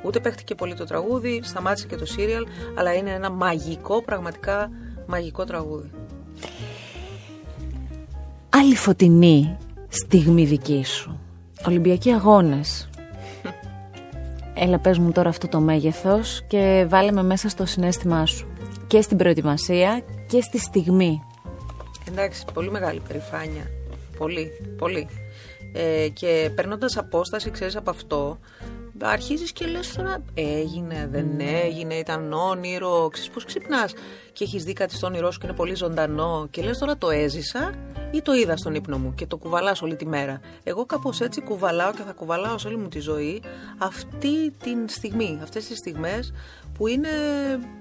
Ούτε παίχτηκε πολύ το τραγούδι, σταμάτησε και το σύριαλ, αλλά είναι ένα μαγικό, πραγματικά μαγικό τραγούδι. Άλλη φωτεινή στιγμή δική σου. Ολυμπιακοί αγώνες. Έλα πες μου τώρα αυτό το μέγεθος και βάλε με μέσα στο συνέστημά σου. Και στην προετοιμασία και στη στιγμή. Εντάξει, πολύ μεγάλη περηφάνεια. Πολύ, πολύ. Ε, και παίρνοντας απόσταση, ξέρεις από αυτό, αρχίζεις και λες τώρα έγινε, δεν έγινε, ήταν όνειρο. Ξέρεις πώς ξυπνάς και έχεις δει κάτι στο όνειρό σου και είναι πολύ ζωντανό και λες τώρα το έζησα ή το είδα στον ύπνο μου και το κουβαλάς όλη τη μέρα. Εγώ κάπως έτσι κουβαλάω και θα κουβαλάω σε όλη μου τη ζωή αυτή την στιγμή, αυτές τις στιγμές που είναι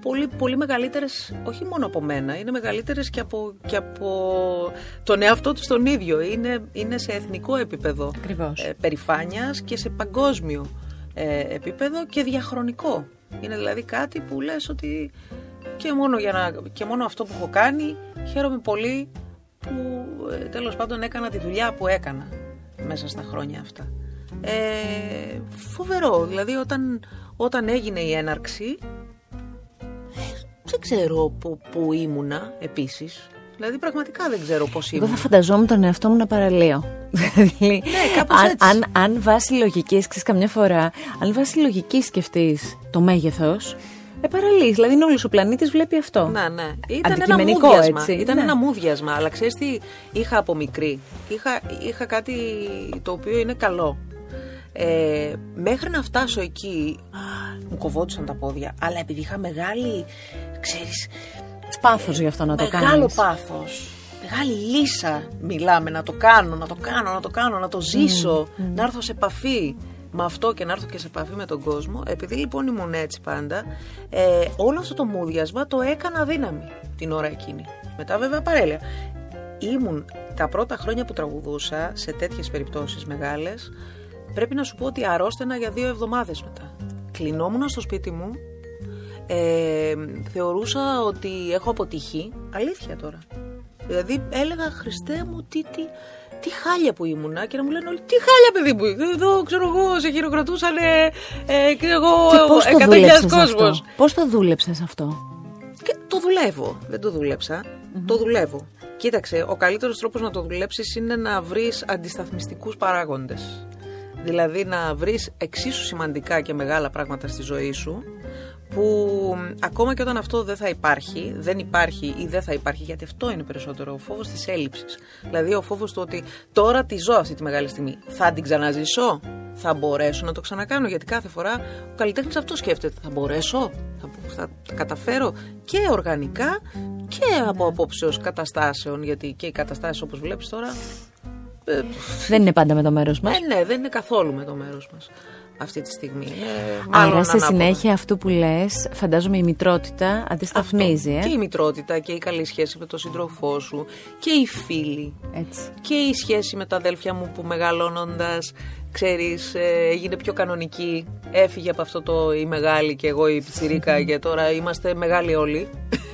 πολύ, πολύ μεγαλύτερες όχι μόνο από μένα, είναι μεγαλύτερες και από, και από τον εαυτό τους τον ίδιο. Είναι, είναι σε εθνικό επίπεδο Ακριβώς. ε, περηφάνειας και σε παγκόσμιο ε, επίπεδο και διαχρονικό. Είναι δηλαδή κάτι που λες ότι και μόνο, για να, και μόνο αυτό που έχω κάνει χαίρομαι πολύ που ε, τέλος πάντων έκανα τη δουλειά που έκανα μέσα στα χρόνια αυτά. Ε, φοβερό, δηλαδή όταν, όταν έγινε η έναρξη ε, δεν ξέρω που, που ήμουνα επίσης. Δηλαδή πραγματικά δεν ξέρω πώς Εγώ ήμουν. θα φανταζόμουν τον εαυτό μου να παραλύω. Δηλαδή, κάπως αν, έτσι. αν, αν βάσει λογική, ξέρεις καμιά φορά, αν βάσει λογική σκεφτεί το μέγεθος, ε, παραλύεις. Δηλαδή, είναι όλος ο πλανήτης βλέπει αυτό. Ναι, ναι. Ήταν ένα Αντικειμενικό, μούδιασμα. έτσι. Ήταν Ναι. ένα μούδιασμα. Αλλά ξέρεις τι είχα από μικρή. Είχα, είχα κάτι το οποίο είναι καλό. Ε, μέχρι να φτάσω εκεί, μου κοβόντουσαν τα πόδια. Αλλά επειδή είχα μεγάλη, ξέρεις, Πάθος γι' αυτό να το μεγάλο κάνεις. πάθος. Μεγάλη λύσα μιλάμε να το κάνω, να το κάνω, να το κάνω, να το ζήσω, να έρθω σε επαφή με αυτό και να έρθω και σε επαφή με τον κόσμο. Επειδή λοιπόν ήμουν έτσι πάντα, ε, όλο αυτό το μούδιασμα το έκανα δύναμη την ώρα εκείνη. Μετά βέβαια παρέλεια. Ήμουν τα πρώτα χρόνια που τραγουδούσα σε τέτοιες περιπτώσεις μεγάλες, πρέπει να σου πω ότι αρρώστενα για δύο εβδομάδες μετά. Κλεινόμουν στο σπίτι μου, ε, θεωρούσα ότι έχω αποτύχει. Αλήθεια τώρα. Δηλαδή έλεγα Χριστέ μου τι, τι, τι χάλια που ήμουνα και να μου λένε όλοι τι χάλια παιδί μου. Εδώ ξέρω εγώ σε χειροκρατούσαν ε, και εγώ Και πώς το εκατό δούλεψες χιλιάδες κόσμος. αυτό. Πώς το δούλεψες αυτό; Και το δουλεύω. Δεν το δουλεψα Το δουλεύω. Κοίταξε, ο καλύτερος τρόπος να το δουλέψεις είναι να βρεις αντισταθμιστικούς παράγοντες. Δηλαδή να βρεις εξίσου σημαντικά και μεγάλα πράγματα στη ζωή σου που ακόμα και όταν αυτό δεν θα υπάρχει, δεν υπάρχει ή δεν θα υπάρχει, γιατί αυτό είναι περισσότερο ο φόβος της έλλειψης. Δηλαδή ο φόβος του ότι τώρα τη ζω αυτή τη μεγάλη στιγμή, θα την ξαναζήσω, θα μπορέσω να το ξανακάνω, γιατί κάθε φορά ο καλλιτέχνης αυτό σκέφτεται, θα μπορέσω, θα, θα τα καταφέρω; Και οργανικά και από απόψεως καταστάσεων, γιατί και οι καταστάσεις όπως βλέπεις τώρα ε, Δεν είναι πάντα με το μέρος μας. ε, ναι, δεν είναι καθόλου με το μέρος μας αυτή τη στιγμή. Είναι μάλλον Άρα, σε ανάποδα. συνέχεια αυτού που λες, φαντάζομαι η μητρότητα αντισταθμίζει. Αυτό. Ε; Και η μητρότητα και η καλή σχέση με τον σύντροφό σου και οι φίλοι Έτσι. και η σχέση με τα αδέλφια μου που μεγαλώνοντας ξέρεις ε, έγινε πιο κανονική έφυγε από αυτό το η μεγάλη και εγώ η πιτσιρίκα και τώρα είμαστε μεγάλοι όλοι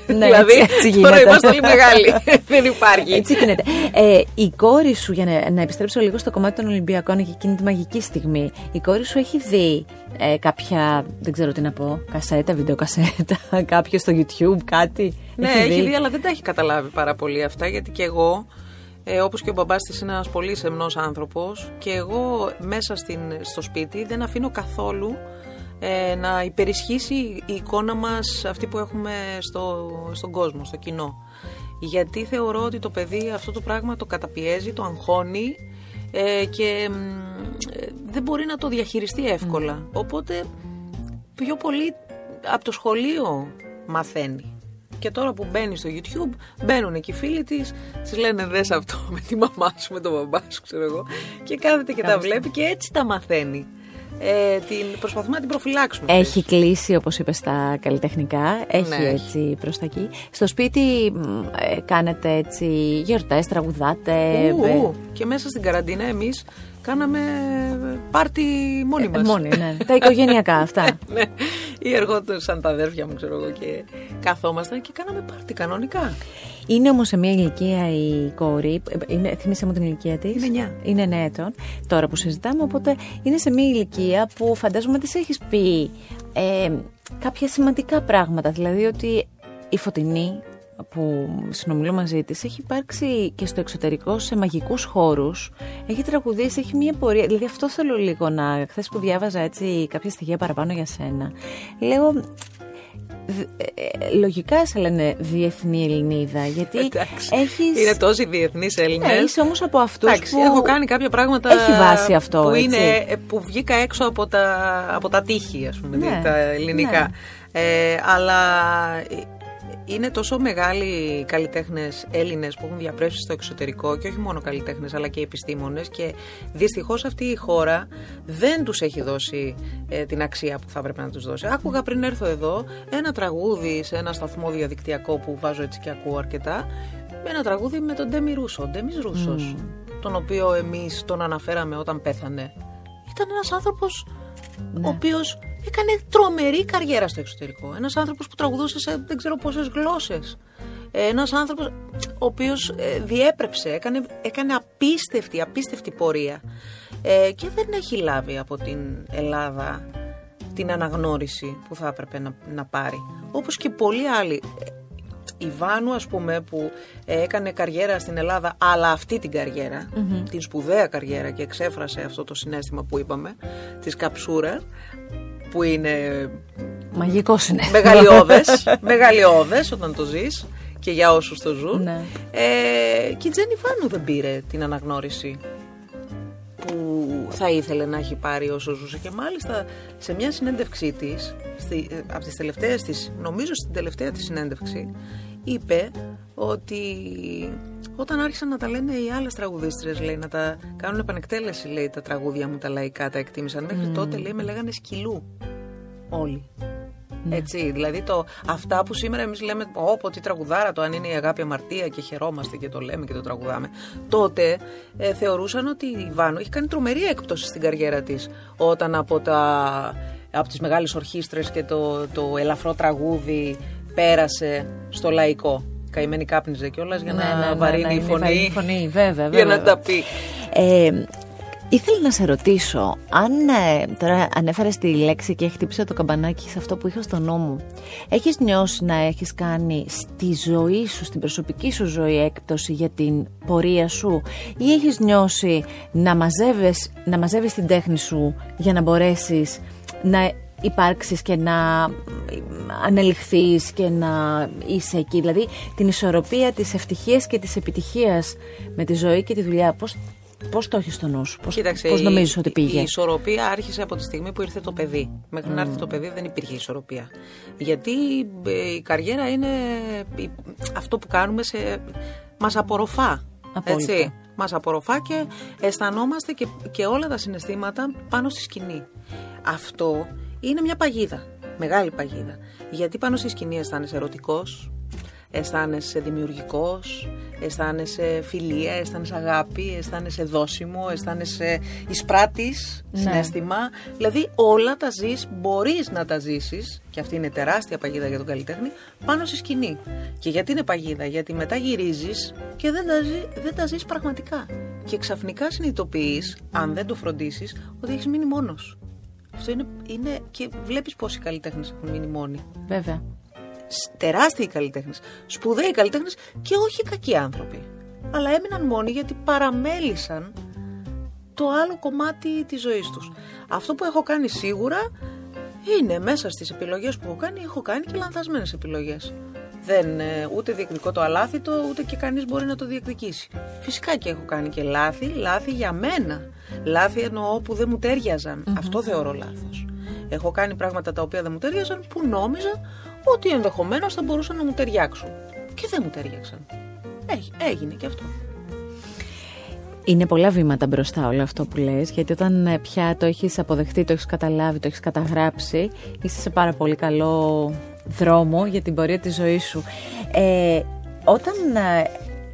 Ναι, δηλαδή έτσι- έτσι τώρα γίνεται. είμαστε όλοι μεγάλοι δεν υπάρχει Έτσι γίνεται. Ε, η κόρη σου, για να, να επιστρέψω λίγο στο κομμάτι των Ολυμπιακών και εκείνη τη μαγική στιγμή, η κόρη σου έχει δει ε, κάποια, δεν ξέρω τι να πω, κασέτα, βιντεοκασέτα, κάποιο στο YouTube, κάτι; Ναι, έχει δει, αλλά δεν τα έχει καταλάβει πάρα πολύ αυτά, γιατί και εγώ, ε, όπως και ο μπαμπάς της είναι ένας πολύ σεμνός άνθρωπος και εγώ μέσα στην, στο σπίτι δεν αφήνω καθόλου ε, να υπερισχύσει η εικόνα μας αυτή που έχουμε στο, στον κόσμο, στο κοινό. Γιατί θεωρώ ότι το παιδί αυτό το πράγμα το καταπιέζει, το αγχώνει ε, και μ, ε, δεν μπορεί να το διαχειριστεί εύκολα. Οπότε πιο πολύ από το σχολείο μαθαίνει. Και τώρα που μπαίνει στο YouTube, μπαίνουν εκεί οι φίλοι της, της λένε δες αυτό με τη μαμά σου, με τον μπαμπά σου, ξέρω εγώ. Και κάθεται και τα βλέπει και έτσι τα μαθαίνει. Ε, την, προσπαθούμε να την προφυλάξουμε. Έχει κλείσει, όπως είπες, στα καλλιτεχνικά. Έχει Ναι, έχει. έτσι προς τα εκεί. Στο σπίτι μ, ε, κάνετε έτσι γιορτές, τραγουδάτε. Ου, ε, ου. Και μέσα στην καραντίνα εμείς κάναμε πάρτι μόνοι ε, μας. μόνοι, ναι. τα οικογενειακά αυτά. ναι. Ή ερχόταν σαν τα αδέρφια μου, ξέρω εγώ, και καθόμασταν και κάναμε πάρτι κανονικά. Είναι όμως σε μια ηλικία η κόρη. ε, Είναι, θύμισε μου την ηλικία της; Είναι εννιά. Είναι εννέα ετών. Τώρα που συζητάμε, οπότε είναι σε μια ηλικία που φαντάζομαι τη έχεις πει ε, κάποια σημαντικά πράγματα. Δηλαδή ότι η φωτεινή που συνομιλώ μαζί της έχει υπάρξει και στο εξωτερικό σε μαγικούς χώρους έχει τραγουδήσει, έχει μια πορεία δηλαδή αυτό θέλω λίγο να χθες που διάβαζα έτσι κάποια στοιχεία παραπάνω για σένα λέω Δ- ε, ε, λογικά σε λένε διεθνή Ελληνίδα γιατί Εντάξει. έχεις... Είναι τόσοι διεθνείς Έλληνες. Ναι, είσαι όμως από αυτούς Εντάξει, που... έχω κάνει κάποια πράγματα. Έχει βάση αυτό, που, έτσι. είναι, ε, που βγήκα έξω από τα, από τα τείχη, ας πούμε, Ναι, δηλαδή, τα ελληνικά. Ε, αλλά ε, είναι τόσο μεγάλοι καλλιτέχνες Έλληνες που έχουν διαπρέψει στο εξωτερικό και όχι μόνο καλλιτέχνες αλλά και επιστήμονες. Και δυστυχώς αυτή η χώρα δεν τους έχει δώσει ε, την αξία που θα έπρεπε να τους δώσει. Άκουγα πριν έρθω εδώ ένα τραγούδι σε ένα σταθμό διαδικτυακό που βάζω έτσι και ακούω αρκετά. Ένα τραγούδι με τον Ντέμι Ρούσο. Ντέμις Ρούσος, τον οποίο εμείς τον αναφέραμε όταν πέθανε. Ήταν ένας άνθρωπος ο οποίος έκανε τρομερή καριέρα στο εξωτερικό. Ένας άνθρωπος που τραγουδούσε σε δεν ξέρω πόσες γλώσσες. Ένας άνθρωπος ο οποίος διέπρεψε, έκανε, έκανε απίστευτη, απίστευτη πορεία. Ε, και δεν έχει λάβει από την Ελλάδα την αναγνώριση που θα έπρεπε να, να πάρει. Όπως και πολλοί άλλοι. Ε, Η Βάνου, ας πούμε, που ε, έκανε καριέρα στην Ελλάδα, αλλά αυτή την καριερα την σπουδαία καριέρα και εξέφρασε αυτό το συνέστημα που είπαμε, της καψούρας, που είναι Μαγικός είναι. μεγαλειώδες, μεγαλειώδες όταν το ζεις και για όσους το ζουν. Ναι. Ε, και η Τζένι Βάνου δεν πήρε την αναγνώριση που θα ήθελε να έχει πάρει όσο ζούσε και μάλιστα σε μια συνέντευξή της στη, ε, από τις τελευταίες της, νομίζω στην τελευταία της συνέντευξη είπε ότι όταν άρχισαν να τα λένε οι άλλες τραγουδίστρες λέει να τα κάνουν επανεκτέλεση λέει τα τραγούδια μου τα λαϊκά τα εκτίμησαν. Μέχρι τότε λέει με λέγανε σκυλού όλοι έτσι, δηλαδή το, αυτά που σήμερα εμείς λέμε Όπο τι τραγουδάρα το αν είναι η αγάπη αμαρτία και χαιρόμαστε και το λέμε και το τραγουδάμε τότε ε, θεωρούσαν ότι η Βάνο έχει κάνει τρομερή έκπτωση στην καριέρα της όταν από, τα, από τις μεγάλες ορχήστρες και το, το ελαφρό τραγούδι πέρασε στο λαϊκό. Καημένη κάπνιζε κιόλας για Ναι, να ναι, ναι, βαρύνει ναι, η είναι φωνή, βαρύνει η φωνή, βέβαια, για να βέβαια. τα πει. Ε, ήθελα να σε ρωτήσω, αν ε, τώρα ανέφερες τη λέξη και χτύπησε το καμπανάκι σε αυτό που είχα στο νου μου, έχεις νιώσει να έχεις κάνει στη ζωή σου, στην προσωπική σου ζωή έκπτωση για την πορεία σου; Ή έχεις νιώσει να μαζεύεις, να μαζεύεις την τέχνη σου για να μπορέσεις να υπάρξεις και να ανελιχθείς και να είσαι εκεί; Δηλαδή την ισορροπία της ευτυχίας και της επιτυχίας με τη ζωή και τη δουλειά. Πώς, πώς το έχεις στο νου σου, πώς, Κοίταξε, πώς η- νομίζεις ότι πήγε; Η ισορροπία άρχισε από τη στιγμή που ήρθε το παιδί. Μέχρι να έρθει το παιδί δεν υπήρχε ισορροπία. Γιατί ε, η καριέρα είναι η- αυτό που κάνουμε σε... μας απορροφά. Απόλυτα. Έτσι. Μας απορροφά και αισθανόμαστε και, και όλα τα συναισθήματα πάνω στη σκηνή. Αυτό είναι μια παγίδα. Μεγάλη παγίδα. Γιατί πάνω στη σκηνή αισθάνεσαι ερωτικός, αισθάνεσαι δημιουργικός, αισθάνεσαι φιλία, αισθάνεσαι αγάπη, αισθάνεσαι δόσιμο, αισθάνεσαι εισπράτης, Ναι. συνέστημα. Δηλαδή όλα τα ζεις, μπορείς να τα ζήσεις, και αυτή είναι τεράστια παγίδα για τον καλλιτέχνη, πάνω στη σκηνή. Και γιατί είναι παγίδα, γιατί μετά γυρίζεις και δεν τα, ζει, δεν τα ζεις πραγματικά. Και ξαφνικά συνειδητοποιείς, αν δεν το φροντίσεις, ότι έχεις μείνει μόνος. Αυτό είναι, είναι και βλέπεις πόσοι καλλιτέχνες έχουν μείνει μόνοι Βέβαια. Σ- τεράστιοι καλλιτέχνες, σπουδαίοι καλλιτέχνες και όχι κακοί άνθρωποι. Αλλά έμειναν μόνοι γιατί παραμέλησαν το άλλο κομμάτι της ζωής τους. Αυτό που έχω κάνει σίγουρα είναι μέσα στις επιλογές που έχω κάνει, έχω κάνει και λανθασμένες επιλογές. Δεν, ε, ούτε διεκδικώ το αλάθητο, ούτε και κανείς μπορεί να το διεκδικήσει. Φυσικά και έχω κάνει και λάθη, λάθη για μένα. Λάθη εννοώ που δεν μου ταιριαζαν Αυτό θεωρώ λάθος. Έχω κάνει πράγματα τα οποία δεν μου ταιριάζαν που νόμιζα ότι ενδεχομένως θα μπορούσαν να μου ταιριάξουν. Και δεν μου ταιριάξαν. Έχει, έγινε και αυτό. Είναι πολλά βήματα μπροστά όλο αυτό που λες, γιατί όταν ε, πια το έχεις αποδεχτεί, το έχεις καταλάβει, το έχεις καταγράψει, είσαι σε πάρα πολύ καλό δρόμο για την πορεία της ζωής σου. Ε, όταν ε,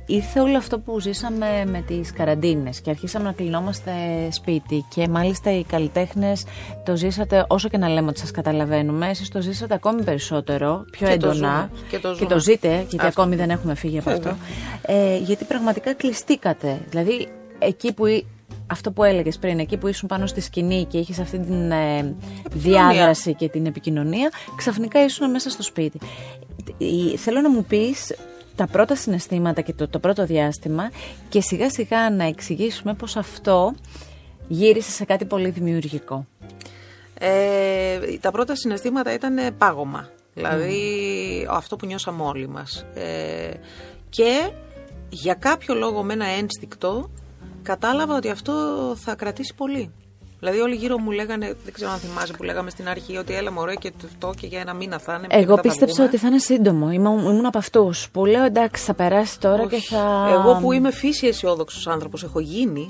ήρθε όλο αυτό που ζήσαμε με τις καραντίνες και αρχίσαμε να κλεινόμαστε σπίτι και μάλιστα οι καλλιτέχνες το ζήσατε, όσο και να λέμε ότι σας καταλαβαίνουμε, εσείς το ζήσατε ακόμη περισσότερο, πιο Και το έντονα ζούμε, και το ζούμε. ζείτε, γιατί Αυτό. ακόμη δεν έχουμε φύγει από Βέβαια. αυτό. Ε, γιατί πραγματικά κλειστήκατε. Δηλαδή, εκεί που. εί- Αυτό που έλεγες πριν, εκεί που ήσουν πάνω στη σκηνή και είχες αυτή την ε, διάδραση και την επικοινωνία, ξαφνικά ήσουν μέσα στο σπίτι. Η- Θέλω να μου πεις τα πρώτα συναισθήματα και το, το πρώτο διάστημα και σιγά σιγά να εξηγήσουμε πως αυτό γύρισε σε κάτι πολύ δημιουργικό. Ε, τα πρώτα συναισθήματα ήταν πάγωμα. Δηλαδή αυτό που νιώσαμε όλοι μας. Ε, και για κάποιο λόγο με ένα ένστικτο κατάλαβα ότι αυτό θα κρατήσει πολύ. Δηλαδή όλοι γύρω μου λέγανε, δεν ξέρω αν θυμάσαι που λέγαμε στην αρχή ότι έλα μωρέ και αυτό και για ένα μήνα θα είναι. και Εγώ μετά θα πίστεψα βγούμε». ότι θα είναι σύντομο. Ήμουν, ήμουν από αυτούς που λέω εντάξει, θα περάσει τώρα και Όχι. θα. Εγώ που είμαι φύση αισιόδοξος άνθρωπος, έχω γίνει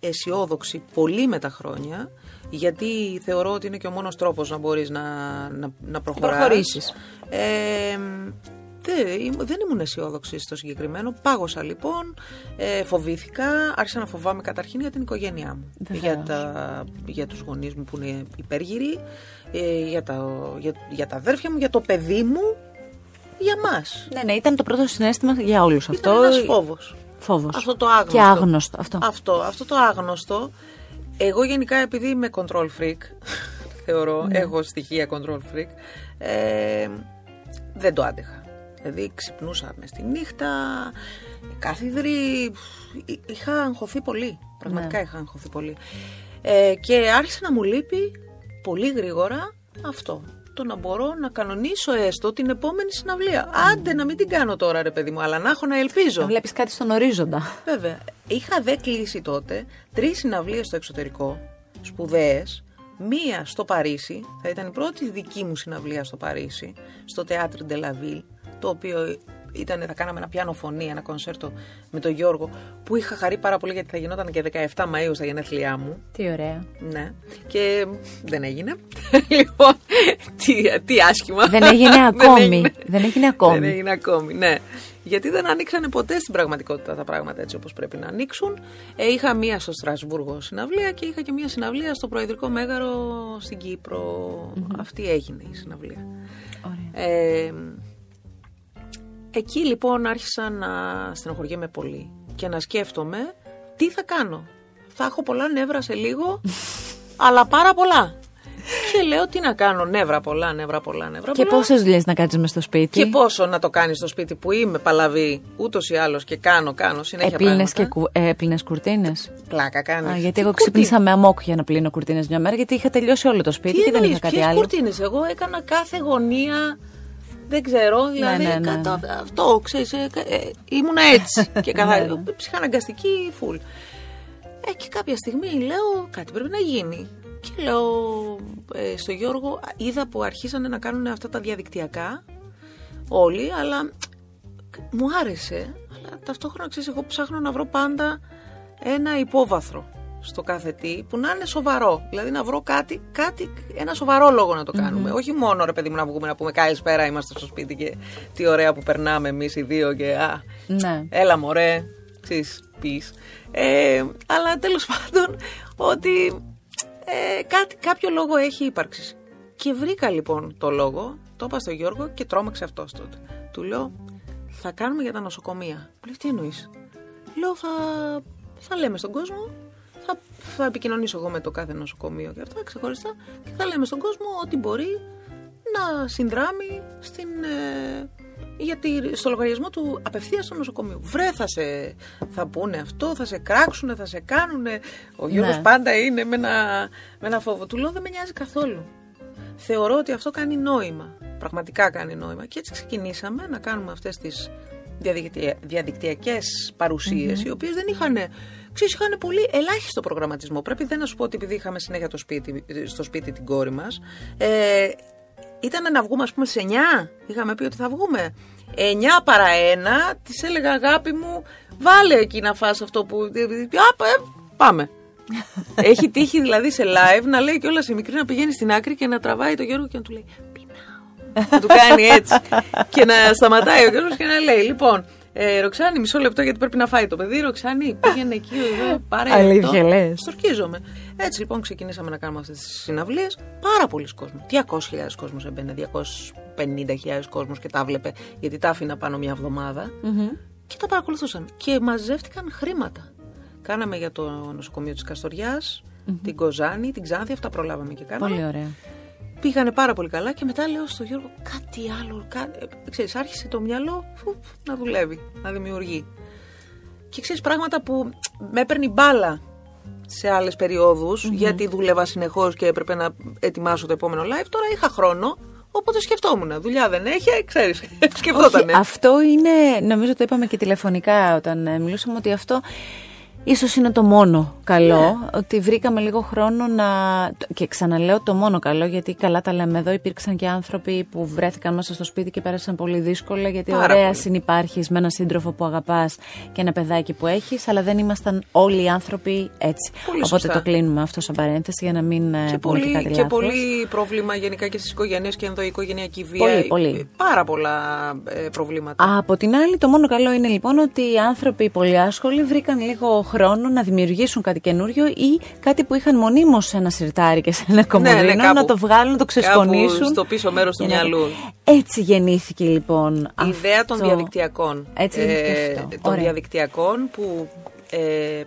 αισιόδοξη πολύ με τα χρόνια, γιατί θεωρώ ότι είναι και ο μόνος τρόπος να μπορείς να, να, να προχωράς. προχωρήσεις. Ε, δεν, ήμ- δεν ήμουν αισιόδοξη στο συγκεκριμένο. Πάγωσα λοιπόν, ε, φοβήθηκα, άρχισα να φοβάμαι καταρχήν για την οικογένειά μου. Βεβαίως. Για, τα, για τους γονείς μου που είναι υπέργυροι, ε, για, τα, για, για τα αδέρφια μου, για το παιδί μου, για μας. Ναι, ναι, ήταν το πρώτο συνέστημα για όλους αυτό. Ήταν ένας φόβος. Φόβος. Αυτό το άγνωστο. Και άγνωστο. Αυτό. Αυτό, αυτό το άγνωστο. Εγώ γενικά επειδή είμαι control freak, θεωρώ, Ναι. έχω στοιχεία control freak, ε, δεν το άντεχα. Δηλαδή ξυπνούσα μες τη νύχτα, κάθιδροι, εί- είχα αγχωθεί πολύ. Πραγματικά Ναι. είχα αγχωθεί πολύ. Ε, και άρχισε να μου λείπει πολύ γρήγορα αυτό. Το να μπορώ να κανονίσω έστω την επόμενη συναυλία. Άντε να μην την κάνω τώρα ρε παιδί μου, αλλά να έχω να ελπίζω. Να βλέπεις κάτι στον ορίζοντα. Βέβαια. Είχα δε κλείσει τότε τρεις συναυλίες στο εξωτερικό, σπουδαίες. Μία στο Παρίσι, θα ήταν η πρώτη δική μου συναυλία στο Παρίσι, στο Théâtre de la Ville, το οποίο ήταν, θα κάναμε ένα πιάνο φωνή, ένα κονσέρτο με τον Γιώργο, που είχα χαρεί πάρα πολύ γιατί θα γινόταν και 17 Μαΐου στα γενέθλιά μου. Τι ωραία. Ναι. Και δεν έγινε. λοιπόν, τι, τι άσχημα. Δεν έγινε ακόμη. έγινε. Δεν έγινε ακόμη. Δεν έγινε ακόμη, ναι. Γιατί δεν ανοίξανε ποτέ στην πραγματικότητα τα πράγματα έτσι όπως πρέπει να ανοίξουν. Ε, είχα μία στο Στρασβούργο συναυλία και είχα και μία συναυλία στο Προεδρικό Μέγαρο στην κυπρο Αυτή έγινε η συναυλία. Ωραία. Ε, εκεί λοιπόν άρχισα να στενοχωριέμαι πολύ και να σκέφτομαι τι θα κάνω. Θα έχω πολλά νεύρα σε λίγο, αλλά πάρα πολλά. και λέω τι να κάνω, νεύρα πολλά, νεύρα πολλά, νεύρα Και πολλά. πόσες δουλειές να κάτσει μες στο σπίτι; Και πόσο να το κάνεις στο σπίτι που είμαι παλαβή ούτως ή άλλως και κάνω, κάνω συνέχεια Έπλυνε πράγματα. και κου... ε, κουρτίνες; Πλάκα κάνεις. Α, γιατί εγώ ξύπνησα με αμόκ για να πλύνω κουρτίνες μια μέρα, γιατί είχα τελειώσει όλο το σπίτι Τι και δεν είχα εννοείς, κάτι ποιες άλλο. κουρτίνες, εγώ έκανα κάθε γωνία. Δεν ξέρω, δηλαδή. ναι, ναι. κατά- αυτό, ξέρεις, ε, κα- ε, ήμουνα έτσι. και καθαρή. ψυχαναγκαστική φουλ. Ε, και κάποια στιγμή λέω κάτι πρέπει να γίνει. Και λέω ε, στο Γιώργο, α, είδα που αρχίσανε να κάνουν αυτά τα διαδικτυακά όλοι, αλλά μου άρεσε. Αλλά ταυτόχρονα ξέρεις, εγώ ψάχνω να βρω πάντα ένα υπόβαθρο στο κάθε τι που να είναι σοβαρό. Δηλαδή να βρω κάτι, κάτι ένα σοβαρό λόγο να το κάνουμε. Όχι μόνο ρε παιδί μου να βγούμε να πούμε καλησπέρα, είμαστε στο σπίτι και τι ωραία που περνάμε εμείς οι δύο και α, Ναι. έλα μωρέ, ξέρεις, πεις. Ε, αλλά τέλος πάντων ότι ε, κάτι, κάποιο λόγο έχει ύπαρξης. Και βρήκα λοιπόν το λόγο, το είπα στον Γιώργο και τρόμαξε αυτός τότε. Του λέω, θα κάνουμε για τα νοσοκομεία. Μου λέει, τι εννοείς; Λέω, θα, θα λέμε στον κόσμο, θα, θα επικοινωνήσω εγώ με το κάθε νοσοκομείο και αυτά ξεχωριστά και θα λέμε στον κόσμο ότι μπορεί να συνδράμει στην, ε, γιατί στο λογαριασμό του απευθείας στο νοσοκομείο. Βρε, θα, σε, θα πούνε αυτό, θα σε κράξουνε, θα σε κάνουνε. Ο Γιώργος Ναι. πάντα είναι με ένα, με ένα φόβο. Του λέω δεν με νοιάζει καθόλου. Θεωρώ ότι αυτό κάνει νόημα. Πραγματικά κάνει νόημα. Και έτσι ξεκινήσαμε να κάνουμε αυτές τις διαδικτυα... διαδικτυακές παρουσίες, οι οποίες δεν είχαν... Ξέρεις, είχαν πολύ ελάχιστο προγραμματισμό. Πρέπει δεν να σου πω ότι επειδή είχαμε συνέχεια το σπίτι, στο σπίτι την κόρη μας, ε, ήταν να βγούμε, ας πούμε, σε 9. Είχαμε πει ότι θα βγούμε. 9 παρά 1, της έλεγα αγάπη μου, βάλε εκεί να φας αυτό που. Α, ε, πάμε. Έχει τύχει δηλαδή σε live να λέει κιόλας η μικρή να πηγαίνει στην άκρη και να τραβάει το Γιώργο και να του λέει Πεινάω. να του κάνει έτσι. και να σταματάει ο Γιώργος και να λέει Λοιπόν, ε, Ροξάνη, μισό λεπτό γιατί πρέπει να φάει το παιδί. Ροξάνη, πήγαινε εκεί, εδώ, πάρε Αλήθεια αυτό. λες. Στορκίζομαι. Έτσι λοιπόν ξεκινήσαμε να κάνουμε αυτές τις συναυλίες. Πάρα πολλοί κόσμοι. 200.000 κόσμος έμπαινε, 250.000 κόσμος και τα βλέπε, γιατί τα άφηνα πάνω μια εβδομάδα. Και τα παρακολουθούσαν. Και μαζεύτηκαν χρήματα. Κάναμε για το νοσοκομείο της καστοριας την Κοζάνη, την Ξάνθη, αυτά προλάβαμε και κάναμε. Πολύ ωραία. Πήγανε πάρα πολύ καλά και μετά λέω στο Γιώργο κάτι άλλο. Κά... ε, Ξέρεις, άρχισε το μυαλό φου, να δουλεύει, να δημιουργεί. Και ξέρεις πράγματα που με έπαιρνε η μπάλα σε άλλες περιόδους, γιατί δούλευα συνεχώς και έπρεπε να ετοιμάσω το επόμενο live. Τώρα είχα χρόνο, οπότε σκεφτόμουν. Δουλειά δεν έχει, ε, ξέρεις, σκεφτότανε. Όχι, αυτό είναι, νομίζω το είπαμε και τηλεφωνικά όταν ε, μιλούσαμε, ότι αυτό ίσως είναι το μόνο καλό, Ναι. ότι βρήκαμε λίγο χρόνο να... Και ξαναλέω το μόνο καλό, γιατί καλά τα λέμε εδώ, υπήρξαν και άνθρωποι που βρέθηκαν μέσα στο σπίτι και πέρασαν πολύ δύσκολα, γιατί Πάρα ωραία πολύ. συνυπάρχεις με έναν σύντροφο που αγαπάς και ένα παιδάκι που έχεις, αλλά δεν ήμασταν όλοι οι άνθρωποι έτσι. Πολύ Οπότε σωστά. το κλείνουμε αυτό σαν παρένθεση για να μην ε, Και πούμε και πολύ, κάτι και λάθος. πολύ πρόβλημα γενικά και στις οικογένειες και ενδοοικογενειακή βία. Πολύ, πολύ. Πάρα πολλά ε, προβλήματα. Από την άλλη, το μόνο καλό είναι λοιπόν ότι οι άνθρωποι πολύ άσχολοι βρήκαν λίγο χρόνο να δημιουργήσουν κάτι καινούριο ή κάτι που είχαν μονίμως σε ένα σιρτάρι και σε ένα κομμωδίνο ναι, κάπου- να το βγάλουν, να το ξεσκονίσουν. κάπου στο πίσω μέρος του και να- μυαλού. Έτσι γεννήθηκε λοιπόν Η ιδέα των αυτό. διαδικτυακών. Έτσι γεννήθηκε αυτό. Των Ωραία. διαδικτυακών που ε,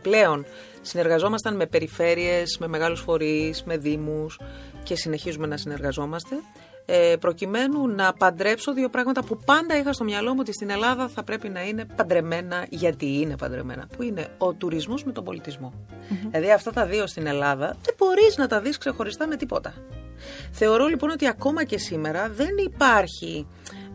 πλέον συνεργαζόμασταν με περιφέρειες, με μεγάλους φορείς, με δήμους και συνεχίζουμε να συνεργαζόμαστε ε, προκειμένου να παντρέψω δύο πράγματα που πάντα είχα στο μυαλό μου ότι στην Ελλάδα θα πρέπει να είναι παντρεμένα γιατί είναι παντρεμένα που είναι ο τουρισμός με τον πολιτισμο Δηλαδή αυτά τα δύο στην Ελλάδα δεν μπορείς να τα δεις ξεχωριστά με τίποτα. Θεωρώ λοιπόν ότι ακόμα και σήμερα δεν υπάρχει,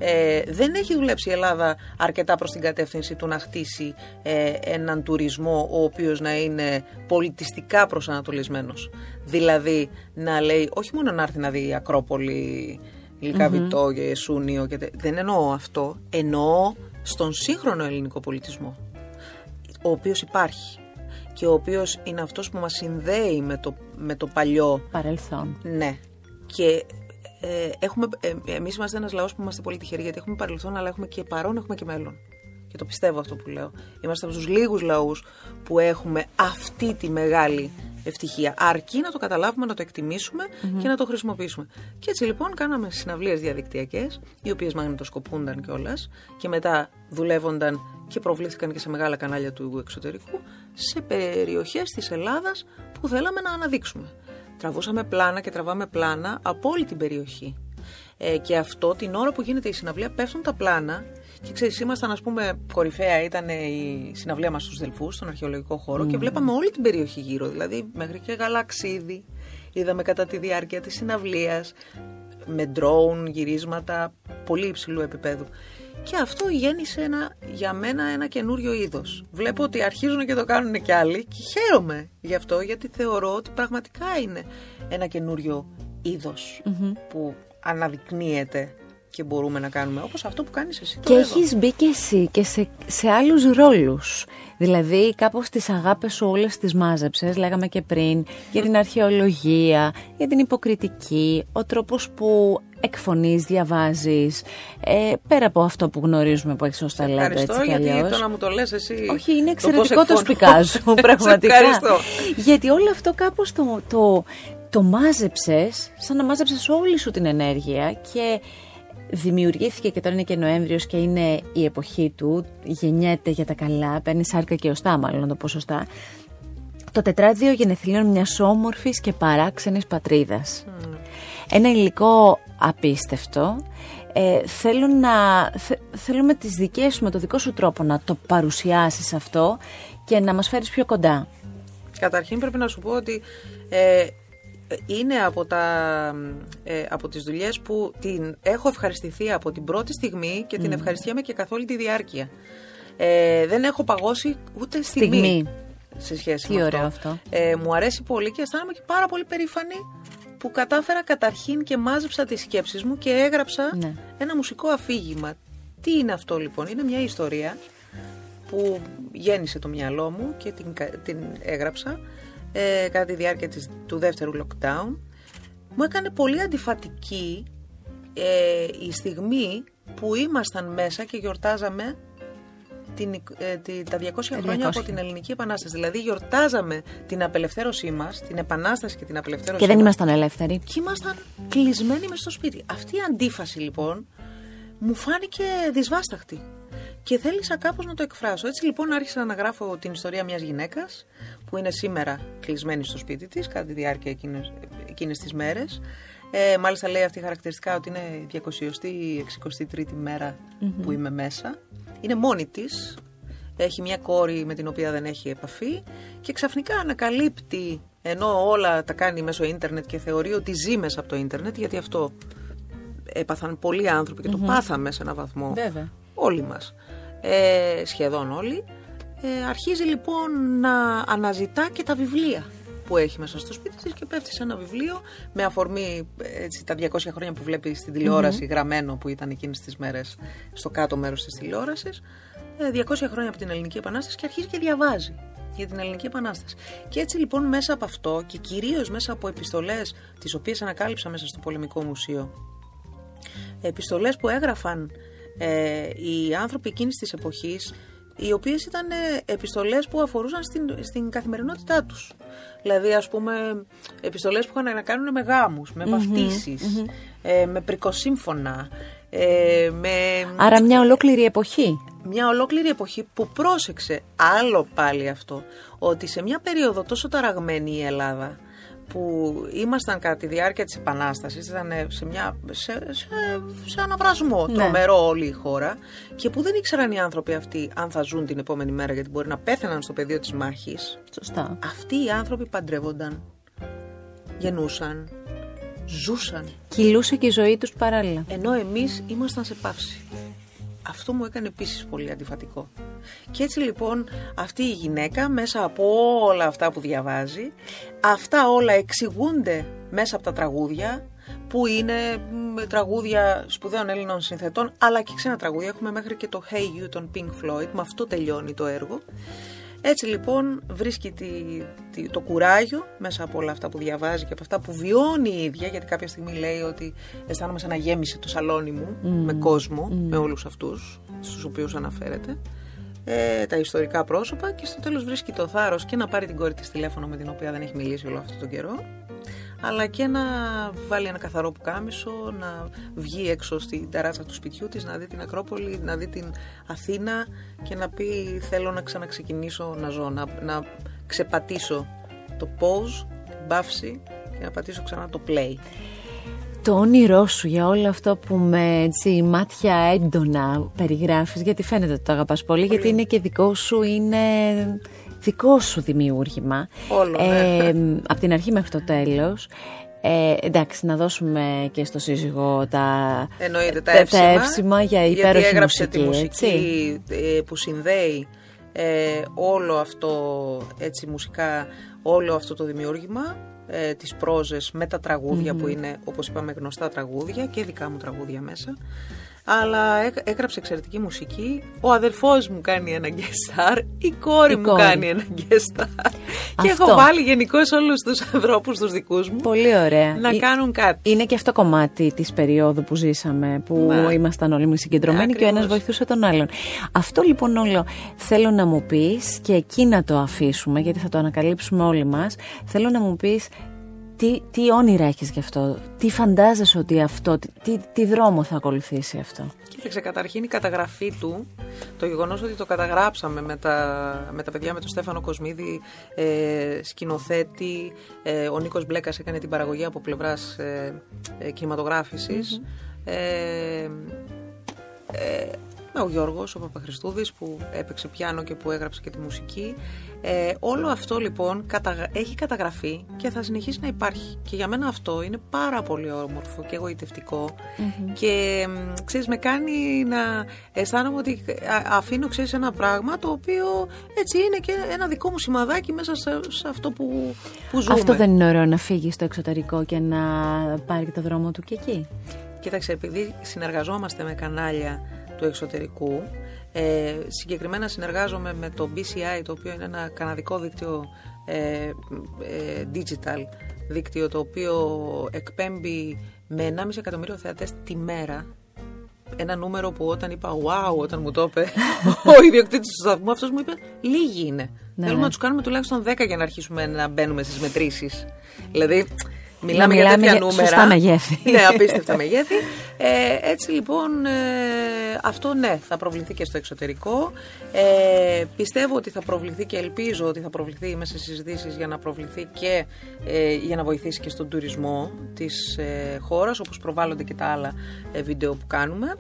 ε, δεν έχει δουλέψει η Ελλάδα αρκετά προς την κατεύθυνση του να χτίσει ε, έναν τουρισμό ο οποίος να είναι πολιτιστικά προσανατολισμένος. Δηλαδή να λέει όχι μόνο να έρθει να δει η Ακρόπολη, Λυκαβητό και Σούνιο, και, τε- δεν εννοώ αυτό, εννοώ στον σύγχρονο ελληνικό πολιτισμό ο οποίος υπάρχει και ο οποίος είναι αυτός που μας συνδέει με το, με το παλιό Παρελθόν. ναι. Και ε, έχουμε, ε, εμείς είμαστε ένας λαός που είμαστε πολύ τυχεροί γιατί έχουμε παρελθόν αλλά έχουμε και παρόν, έχουμε και μέλλον. Και το πιστεύω αυτό που λέω. Είμαστε από τους λίγους λαούς που έχουμε αυτή τη μεγάλη ευτυχία. Αρκεί να το καταλάβουμε, να το εκτιμησουμε και να το χρησιμοποιήσουμε. Και έτσι λοιπόν κάναμε συναυλίες διαδικτυακές, οι οποίες μαγνητοσκοπούνταν κιόλας και μετά δουλεύονταν και προβλήθηκαν και σε μεγάλα κανάλια του εξωτερικού σε περιοχές της Ελλάδας που θέλαμε να αναδείξουμε. Τραβούσαμε πλάνα και τραβάμε πλάνα από όλη την περιοχή. Ε, και αυτό την ώρα που γίνεται η συναυλία πέφτουν τα πλάνα και ξέρεις, ήμασταν, ας πούμε, κορυφαία ήταν η συναυλία μας στους Δελφούς, στον αρχαιολογικό χώρο και βλέπαμε όλη την περιοχή γύρω, δηλαδή μέχρι και γαλαξίδι. Είδαμε κατά τη διάρκεια της συναυλίας, με drone, γυρίσματα πολύ υψηλού επίπεδου. Και αυτό γέννησε ένα, για μένα ένα καινούριο είδος. Βλέπω ότι αρχίζουν και το κάνουν και άλλοι και χαίρομαι γι' αυτό γιατί θεωρώ ότι πραγματικά είναι ένα καινούριο είδος που αναδεικνύεται και μπορούμε να κάνουμε όπως αυτό που κάνεις εσύ Και τώρα εδώ. έχεις μπει και εσύ και σε, σε άλλους ρόλους. Δηλαδή κάπως τις αγάπες σου όλες τις μάζεψες, λέγαμε και πριν, για την αρχαιολογία, για την υποκριτική, ο τρόπος που εκφωνείς, διαβάζεις, ε, πέρα από αυτό που γνωρίζουμε που έχεις ως ταλέντο Ευχαριστώ έτσι κι γιατί αλλιώς. το να μου το λες εσύ Όχι, είναι το εξαιρετικό πώς το εκφωνώ. σπικά σου, Σε πραγματικά. ευχαριστώ. Γιατί όλο αυτό κάπως το, το, το μάζεψες, σαν να μάζεψες όλη σου την ενέργεια και δημιουργήθηκε και τώρα είναι και Νοέμβριος και είναι η εποχή του, γεννιέται για τα καλά, παίρνει σάρκα και οστά μάλλον να το πω σωστά, το τετράδιο γενεθλίων μιας όμορφης και παράξενης πατρίδας. Ένα υλικό απίστευτο. Ε, θέλω να, θε- θέλω με τις δικές σου, με το δικό σου τρόπο να το παρουσιάσεις αυτό και να μας φέρεις πιο κοντά. Καταρχήν πρέπει να σου πω ότι ε, είναι από, τα, ε, από τις δουλειές που την έχω ευχαριστηθεί από την πρώτη στιγμή και την ευχαριστιέμαι και καθ' όλη τη διάρκεια. Ε, δεν έχω παγώσει ούτε στιγμή, Στιγμή. σε σχέση Τι με ωραίο αυτό. αυτό. Ε, μου αρέσει πολύ και αισθάνομαι και πάρα πολύ περήφανη που κατάφερα καταρχήν και μάζεψα τις σκέψεις μου και έγραψα Ναι. ένα μουσικό αφήγημα. Τι είναι αυτό λοιπόν, είναι μια ιστορία που γέννησε το μυαλό μου και την, κα- την έγραψα ε, κατά τη διάρκεια της, του δεύτερου lockdown. Μου έκανε πολύ αντιφατική ε, η στιγμή που ήμασταν μέσα και γιορτάζαμε την, ε, τη- τα 200 χρόνια 200. από την Ελληνική Επανάσταση. Δηλαδή γιορτάζαμε την απελευθέρωσή μας, την Επανάσταση και την απελευθέρωσή Και δεν μας ήμασταν ελεύθεροι. και ήμασταν κλεισμένοι μες στο σπίτι. Αυτή η αντίφαση λοιπόν μου φάνηκε δυσβάσταχτη και θέλησα κάπως να το εκφράσω. Έτσι λοιπόν άρχισα να γράφω την ιστορία μιας γυναίκας που είναι σήμερα κλεισμένη στο σπίτι της κατά τη διάρκεια εκείνες, εκείνες τις μέρες. Ε, μάλιστα λέει αυτή χαρακτηριστικά ότι είναι η 200η, 63η μερα που είμαι μέσα. Είναι μόνη της, έχει μια κόρη με την οποία δεν έχει επαφή και ξαφνικά ανακαλύπτει ενώ όλα τα κάνει μέσω ίντερνετ και θεωρεί ότι ζει μέσα από το ίντερνετ γιατί αυτό έπαθαν πολλοί άνθρωποι και το πάθαμε σε έναν βαθμό. Βέβαια. όλοι μας. Ε, σχεδόν όλοι. Ε, αρχίζει λοιπόν να αναζητά και τα βιβλία που έχει μέσα στο σπίτι της και πέφτει σε ένα βιβλίο με αφορμή έτσι, τα 200 χρόνια που βλέπει στην τηλεόραση γραμμένο που ήταν εκείνες τις μέρες στο κάτω μέρος της τηλεόρασης ε, 200 χρόνια από την Ελληνική Επανάσταση και αρχίζει και διαβάζει για την Ελληνική Επανάσταση. Και έτσι λοιπόν μέσα από αυτό και κυρίως μέσα από επιστολές τις οποίες ανακάλυψα μέσα στο Πολεμικό Μουσείο επιστολές που έγραφαν ε, οι άνθρωποι εκείνης της εποχής οι οποίες ήταν ε, επιστολές που αφορούσαν στην, στην καθημερινότητά τους. Δηλαδή ας πούμε επιστολές που είχαν να κάνουν με γάμους, με βαφτισεις ε, με πρικοσύμφωνα, ε, με Άρα μια ολόκληρη εποχή. μια ολόκληρη εποχή που πρόσεξε άλλο πάλι αυτό ότι σε μια περίοδο τόσο ταραγμένη η Ελλάδα που ήμασταν κατά τη διάρκεια της Επανάστασης ήταν σε, μια, σε, σε, σε αναβρασμό Ναι. τρομερό όλη η χώρα και που δεν ήξεραν οι άνθρωποι αυτοί αν θα ζουν την επόμενη μέρα γιατί μπορεί να πέθαιναν στο πεδίο της μάχης Σωστά. αυτοί οι άνθρωποι παντρεύονταν γεννούσαν ζούσαν Κυλούσε και η ζωή τους παράλληλα. ενώ εμείς ήμασταν σε παύση. Αυτό μου έκανε επίσης πολύ αντιφατικό. Και έτσι λοιπόν αυτή η γυναίκα μέσα από όλα αυτά που διαβάζει, αυτά όλα εξηγούνται μέσα από τα τραγούδια, που είναι μ, τραγούδια σπουδαίων Έλληνων συνθετών, αλλά και ξένα τραγούδια. Έχουμε μέχρι και το Hey You των Pink Floyd, με αυτό τελειώνει το έργο. Έτσι λοιπόν βρίσκει τη, τη- το κουράγιο μέσα από όλα αυτά που διαβάζει και από αυτά που βιώνει η ίδια, γιατί κάποια στιγμή λέει ότι αισθάνομαι σαν να γέμισε το σαλόνι μου με κόσμο, με όλους αυτούς στους οποίους αναφέρεται, ε, τα ιστορικά πρόσωπα και στο τέλος βρίσκει το θάρρος και να πάρει την κόρη της τηλέφωνο με την οποία δεν έχει μιλήσει όλο αυτό τον καιρό, αλλά και να βάλει ένα καθαρό πουκάμισο, να βγει έξω στην ταράτσα του σπιτιού της, να δει την Ακρόπολη, να δει την Αθήνα και να πει θέλω να ξαναξεκινήσω να ζω, να, να ξεπατήσω το pause, την παύση και να πατήσω ξανά το play. Το όνειρό σου για όλο αυτό που με έτσι, μάτια έντονα περιγράφεις, γιατί φαίνεται ότι το αγαπάς πολύ, γιατί είναι και δικό σου, είναι δικό σου δημιούργημα. Όλο, ναι. ε, από την αρχή μέχρι το τέλος. Ε, εντάξει, να δώσουμε και στο σύζυγο τα, Εννοείται τα τα εύσημα, εύσημα για γιατί υπέροχη έγραψε μουσική, τη μουσική έτσι. ε, που συνδέει ε, όλο αυτό έτσι μουσικά όλο αυτό το δημιούργημα ε, τις πρόζες με τα τραγουδια που είναι όπως είπαμε γνωστά τραγούδια και δικά μου τραγούδια μέσα αλλά έ- έγραψε εξαιρετική μουσική ο αδερφός μου κάνει ένα guest star η κόρη Η μου κόρη. κάνει ένα guest star και έχω Αυτό. βάλει γενικώς όλους τους ανθρώπους τους δικούς μου Πολύ ωραία. να Ε, κάνουν κάτι Είναι και αυτό κομμάτι της περίοδου που ζήσαμε, που Ναι. ήμασταν όλοι μη συγκεντρωμένοι και ο ένας Ακριβώς. βοηθούσε τον άλλον. Αυτό λοιπόν όλο θέλω να μου πεις και εκεί να το αφήσουμε, γιατί θα το ανακαλύψουμε όλοι μας. Θέλω να μου πεις τι, τι όνειρα έχεις γι' αυτό, τι φαντάζεσαι ότι αυτό, τι, τι, τι δρόμο θα ακολουθήσει αυτό; Κοίταξε, καταρχήν η καταγραφή του, το γεγονός ότι το καταγράψαμε με τα, με τα παιδιά, με τον Στέφανο Κοσμίδη, ε, σκηνοθέτη, ε, ο Νίκος Μπλέκας έκανε την παραγωγή από πλευράς ε, ε, κινηματογράφησης. Ε, ε, ο Γιώργος, ο Παπαχριστούδης που έπαιξε πιάνο και που έγραψε και τη μουσική. Ε, όλο αυτό λοιπόν καταγα- έχει καταγραφεί και θα συνεχίσει να υπάρχει. Και για μένα αυτό είναι πάρα πολύ όμορφο και εγωιτευτικο Και μ, ξέρεις με κάνει να αισθάνομαι ότι α- αφήνω ξέρεις ένα πράγμα το οποίο έτσι είναι και ένα δικό μου σημαδάκι μέσα σε, σε αυτό που, που ζούμε. Αυτό δεν είναι ωραίο να φύγεις στο εξωτερικό και να πάρει και το δρόμο του και εκεί; Κοίταξε, επειδή συνεργαζόμαστε με κανάλια του εξωτερικού, ε, συγκεκριμένα συνεργάζομαι με το BCI, το οποίο είναι ένα καναδικό δίκτυο ε, ε, digital, δίκτυο το οποίο εκπέμπει με 1,5 εκατομμύριο θεατές τη μέρα. Ένα νούμερο που όταν είπα wow, όταν μου το είπε ο ιδιοκτήτης του σταθμού, αυτός μου είπε λίγοι είναι. Ναι, Θέλουμε ναι. να τους κάνουμε τουλάχιστον 10 για να αρχίσουμε να μπαίνουμε στις μετρήσεις. Δηλαδή, Να μιλάμε για μιλάμε τέτοια για νούμερα. σωστά μεγέθη. ναι, απίστευτα μεγέθη. Ε, έτσι λοιπόν, ε, αυτό ναι, θα προβληθεί και στο εξωτερικό. Ε, πιστεύω ότι θα προβληθεί και ελπίζω ότι θα προβληθεί μέσα σε συζητήσεις για να προβληθεί και ε, για να βοηθήσει και στον τουρισμό της ε, χώρας, όπως προβάλλονται και τα άλλα ε, βίντεο που κάνουμε.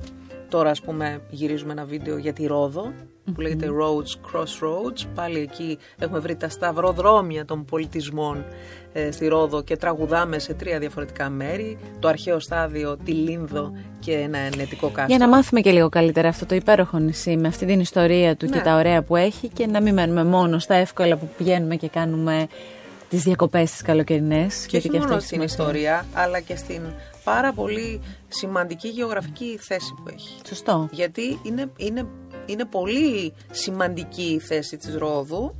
Τώρα, ας πούμε, γυρίζουμε ένα βίντεο για τη Ρόδο, που λέγεται Roads Crossroads. Πάλι εκεί έχουμε βρει τα σταυροδρόμια των πολιτισμών ε, στη Ρόδο και τραγουδάμε σε τρία διαφορετικά μέρη. Το αρχαίο στάδιο, τη Λίνδο και ένα ενετικό κάστρο. Για να μάθουμε και λίγο καλύτερα αυτό το υπέροχο νησί με αυτή την ιστορία του και Ναι. τα ωραία που έχει και να μην μένουμε μόνο στα εύκολα που πηγαίνουμε και κάνουμε τις διακοπές τις καλοκαιρινές. και όχι γιατί μόνο αυτό στην έχει σημασία. ιστορία, αλλά και στην πάρα πολύ σημαντική γεωγραφική θέση που έχει. Σωστό. γιατί είναι, είναι, είναι πολύ σημαντική η θέση της Ρόδου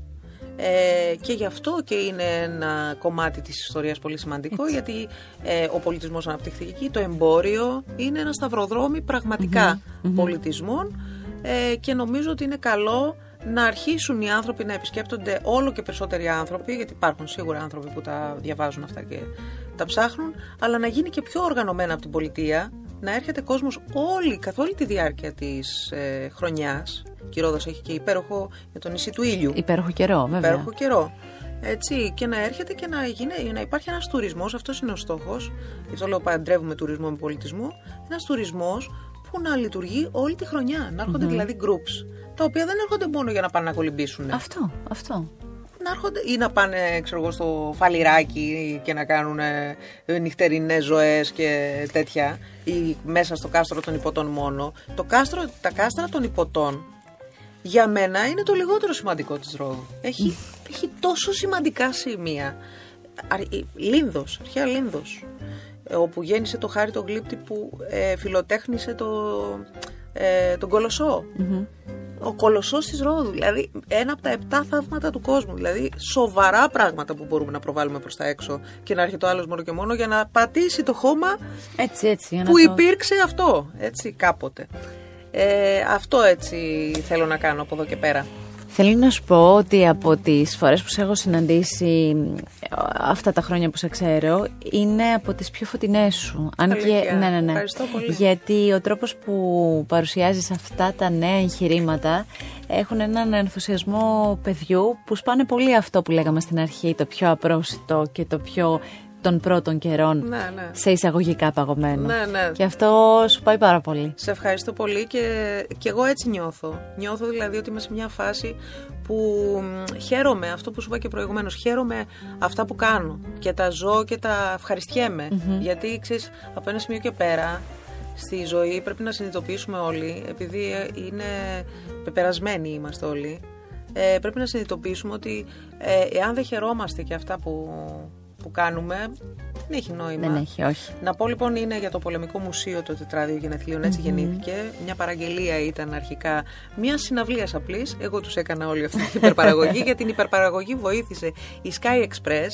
ε, και γι' αυτό και είναι ένα κομμάτι της ιστορίας πολύ σημαντικό γιατί ε, ο πολιτισμός αναπτύχθηκε εκεί, το εμπόριο είναι ένα σταυροδρόμι πραγματικά πολιτισμών ε, και νομίζω ότι είναι καλό να αρχίσουν οι άνθρωποι να επισκέπτονται όλο και περισσότεροι άνθρωποι, γιατί υπάρχουν σίγουρα άνθρωποι που τα διαβάζουν αυτά και τα ψάχνουν, αλλά να γίνει και πιο οργανωμένα από την πολιτεία, να έρχεται κόσμος όλη, καθ' όλη τη διάρκεια της ε, χρονιάς. Και η Ρόδος έχει και υπέροχο για το νησί του ήλιου Υπέροχο καιρό, βέβαια. υπέροχο καιρό. Έτσι, και να έρχεται και να, γίνει, να υπάρχει ένας τουρισμός, αυτός είναι ο στόχος, γι' αυτό λέω παντρεύουμε τουρισμό με πολιτισμό, ένας τουρισμός που να λειτουργεί όλη τη χρονιά, να έρχονται δηλαδή groups, τα οποία δεν έρχονται μόνο για να πάνε να κολυμπήσουν. Αυτό, αυτό. Να έρχονται ή να πάνε ξέρω εγώ, στο φαλιράκι και να κάνουν ε, νυχτερινές ζωές και τέτοια ή μέσα στο κάστρο των υποτών μόνο. Το κάστρο, τα κάστρα των υποτών για μένα είναι το λιγότερο σημαντικό της Ρόδου. Έχει, έχει τόσο σημαντικά σημεία. Αρ- η- Λίνδος, αρχαία Λίνδος, ε, όπου γέννησε το Χάρη το Γλύπτη που ε, φιλοτέχνησε το, ε, τον κολοσσό. Ο κολοσσός της Ρόδου, δηλαδή ένα από τα επτά θαύματα του κόσμου. Δηλαδή σοβαρά πράγματα που μπορούμε να προβάλλουμε προς τα έξω και να έρχεται ο άλλος μόνο και μόνο για να πατήσει το χώμα Έτσι, έτσι. για να που το- υπήρξε αυτό, έτσι κάποτε. Ε, αυτό έτσι θέλω να κάνω από εδώ και πέρα. Θέλω να σου πω ότι από τις φορές που σε έχω συναντήσει ε, αυτά τα χρόνια που σε ξέρω είναι από τις πιο φωτεινές σου. Αν και, Αλήθεια. ναι, ναι, ναι. Ευχαριστώ πολύ. Γιατί ο τρόπος που παρουσιάζεις αυτά τα νέα εγχειρήματα έχουν έναν ενθουσιασμό παιδιού που σπάνε πολύ αυτό που λέγαμε στην αρχή, το πιο απρόσιτο και το πιο των πρώτων καιρών Ναι, ναι. σε εισαγωγικά παγωμένο. Ναι, ναι. Και αυτό σου πάει πάρα πολύ. Σε ευχαριστώ πολύ και, και εγώ έτσι νιώθω. Νιώθω δηλαδή ότι είμαι σε μια φάση που μ, χαίρομαι, αυτό που σου είπα και προηγουμένως, χαίρομαι αυτά που κάνω και τα ζω και τα ευχαριστιέμαι. Γιατί ξέρεις, από ένα σημείο και πέρα στη ζωή πρέπει να συνειδητοποιήσουμε όλοι, επειδή ε, είναι πεπερασμένοι είμαστε όλοι, ε, πρέπει να συνειδητοποιήσουμε ότι ε, εάν δεν χαιρόμαστε και αυτά που, που κάνουμε, δεν έχει νόημα. Δεν έχει, όχι. Να πω λοιπόν είναι για το Πολεμικό Μουσείο το τετράδιο γενεθλίων, έτσι γεννήθηκε. Μια παραγγελία ήταν αρχικά μια συναυλία απλής. Εγώ τους έκανα όλη αυτή την υπερπαραγωγή. για την υπερπαραγωγή βοήθησε η Sky Express,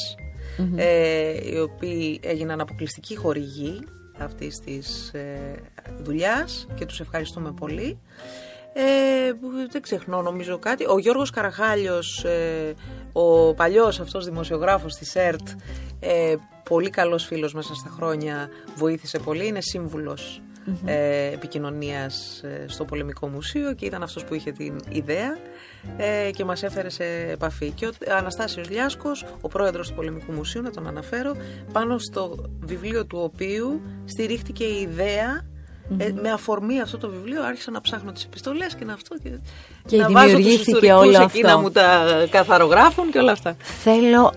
ε, οι οποίοι έγιναν αποκλειστική χορηγή αυτής της ε, δουλειάς και τους ευχαριστούμε πολύ. Ε, που δεν ξεχνώ νομίζω κάτι. Ο Γιώργος Καραχάλιος, ε, ο παλιός αυτός δημοσιογράφος της ΕΡΤ, ε, πολύ καλός φίλος μέσα στα χρόνια, βοήθησε πολύ, είναι σύμβουλος ε, επικοινωνίας ε, στο Πολεμικό Μουσείο και ήταν αυτός που είχε την ιδέα ε, και μας έφερε σε επαφή. Και ο Αναστάσιος Λιάσκος, ο πρόεδρος του Πολεμικού Μουσείου, να τον αναφέρω, πάνω στο βιβλίο του οποίου στηρίχτηκε η ιδέα ε, με αφορμή αυτό το βιβλίο άρχισα να ψάχνω τις επιστολές και να αυτό και, Και να βάζω τους δημιουργήθηκε ιστορικούς όλο εκεί αυτό. να μου τα καθαρογράφουν και όλα αυτά. Θέλω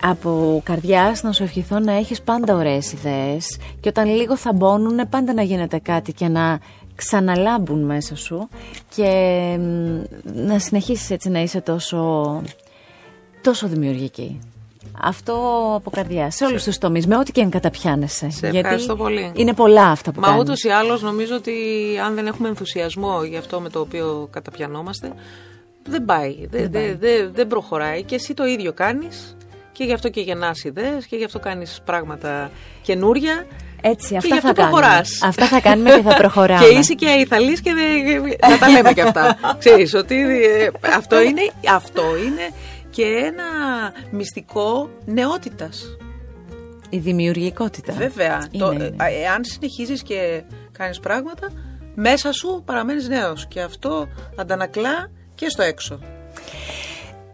από καρδιάς να σου ευχηθώ να έχεις πάντα ωραίες ιδέες και όταν λίγο θα μπώνουν πάντα να γίνεται κάτι και να ξαναλάμπουν μέσα σου και μ, να συνεχίσεις έτσι να είσαι τόσο, τόσο δημιουργική. Αυτό από καρδιά, σε όλους τους τομείς, με ό,τι και αν καταπιάνεσαι. Σε ευχαριστώ πολύ. Είναι πολλά αυτά που Μα κάνεις. ούτως ή άλλως νομίζω ότι αν δεν έχουμε ενθουσιασμό για αυτό με το οποίο καταπιανόμαστε, δεν πάει, δεν, δεν, δεν, δεν προχωράει και εσύ το ίδιο κάνεις και γι' αυτό και γεννάς ιδέες και γι' αυτό κάνεις πράγματα καινούρια Έτσι, και αυτά γι' θα αυτό κάνουμε. προχωράς. Αυτά θα κάνουμε και θα προχωράμε. Και είσαι και αϊθαλής και δεν- να τα λέμε και αυτά. Ξέρεις ότι ε, αυτό, είναι, αυτό είναι και ένα μυστικό νεότητας. Η δημιουργικότητα. Βέβαια. Είναι, το, είναι. ε, εάν συνεχίζεις και κάνεις πράγματα, μέσα σου παραμένεις νέος. Και αυτό αντανακλά και στο έξω.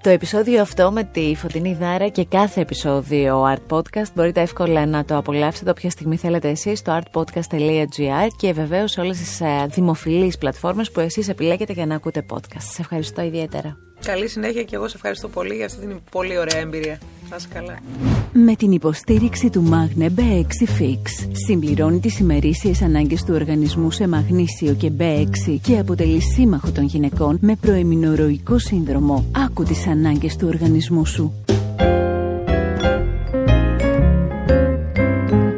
Το επεισόδιο αυτό με τη Φωτεινή Δάρα και κάθε επεισόδιο Art Podcast μπορείτε εύκολα να το απολαύσετε όποια στιγμή θέλετε εσείς στο artpodcast.gr και βεβαίως σε όλες τις ε, δημοφιλείς πλατφόρμες που εσείς επιλέγετε για να ακούτε podcast. Σας ευχαριστώ ιδιαίτερα. Καλή συνέχεια και εγώ σε ευχαριστώ πολύ για αυτή την πολύ ωραία εμπειρία. Να είσαι καλά. Με την υποστήριξη του Magne B6 Fix συμπληρώνει τις ημερήσιες ανάγκες του οργανισμού σε μαγνήσιο και B6 και αποτελεί σύμμαχο των γυναικών με προεμινορροϊκό σύνδρομο. Άκου τις ανάγκες του οργανισμού σου.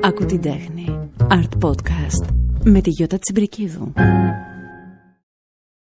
Άκου την τέχνη. Art Podcast. Με τη Γιώτα Τσιμπρικίδου.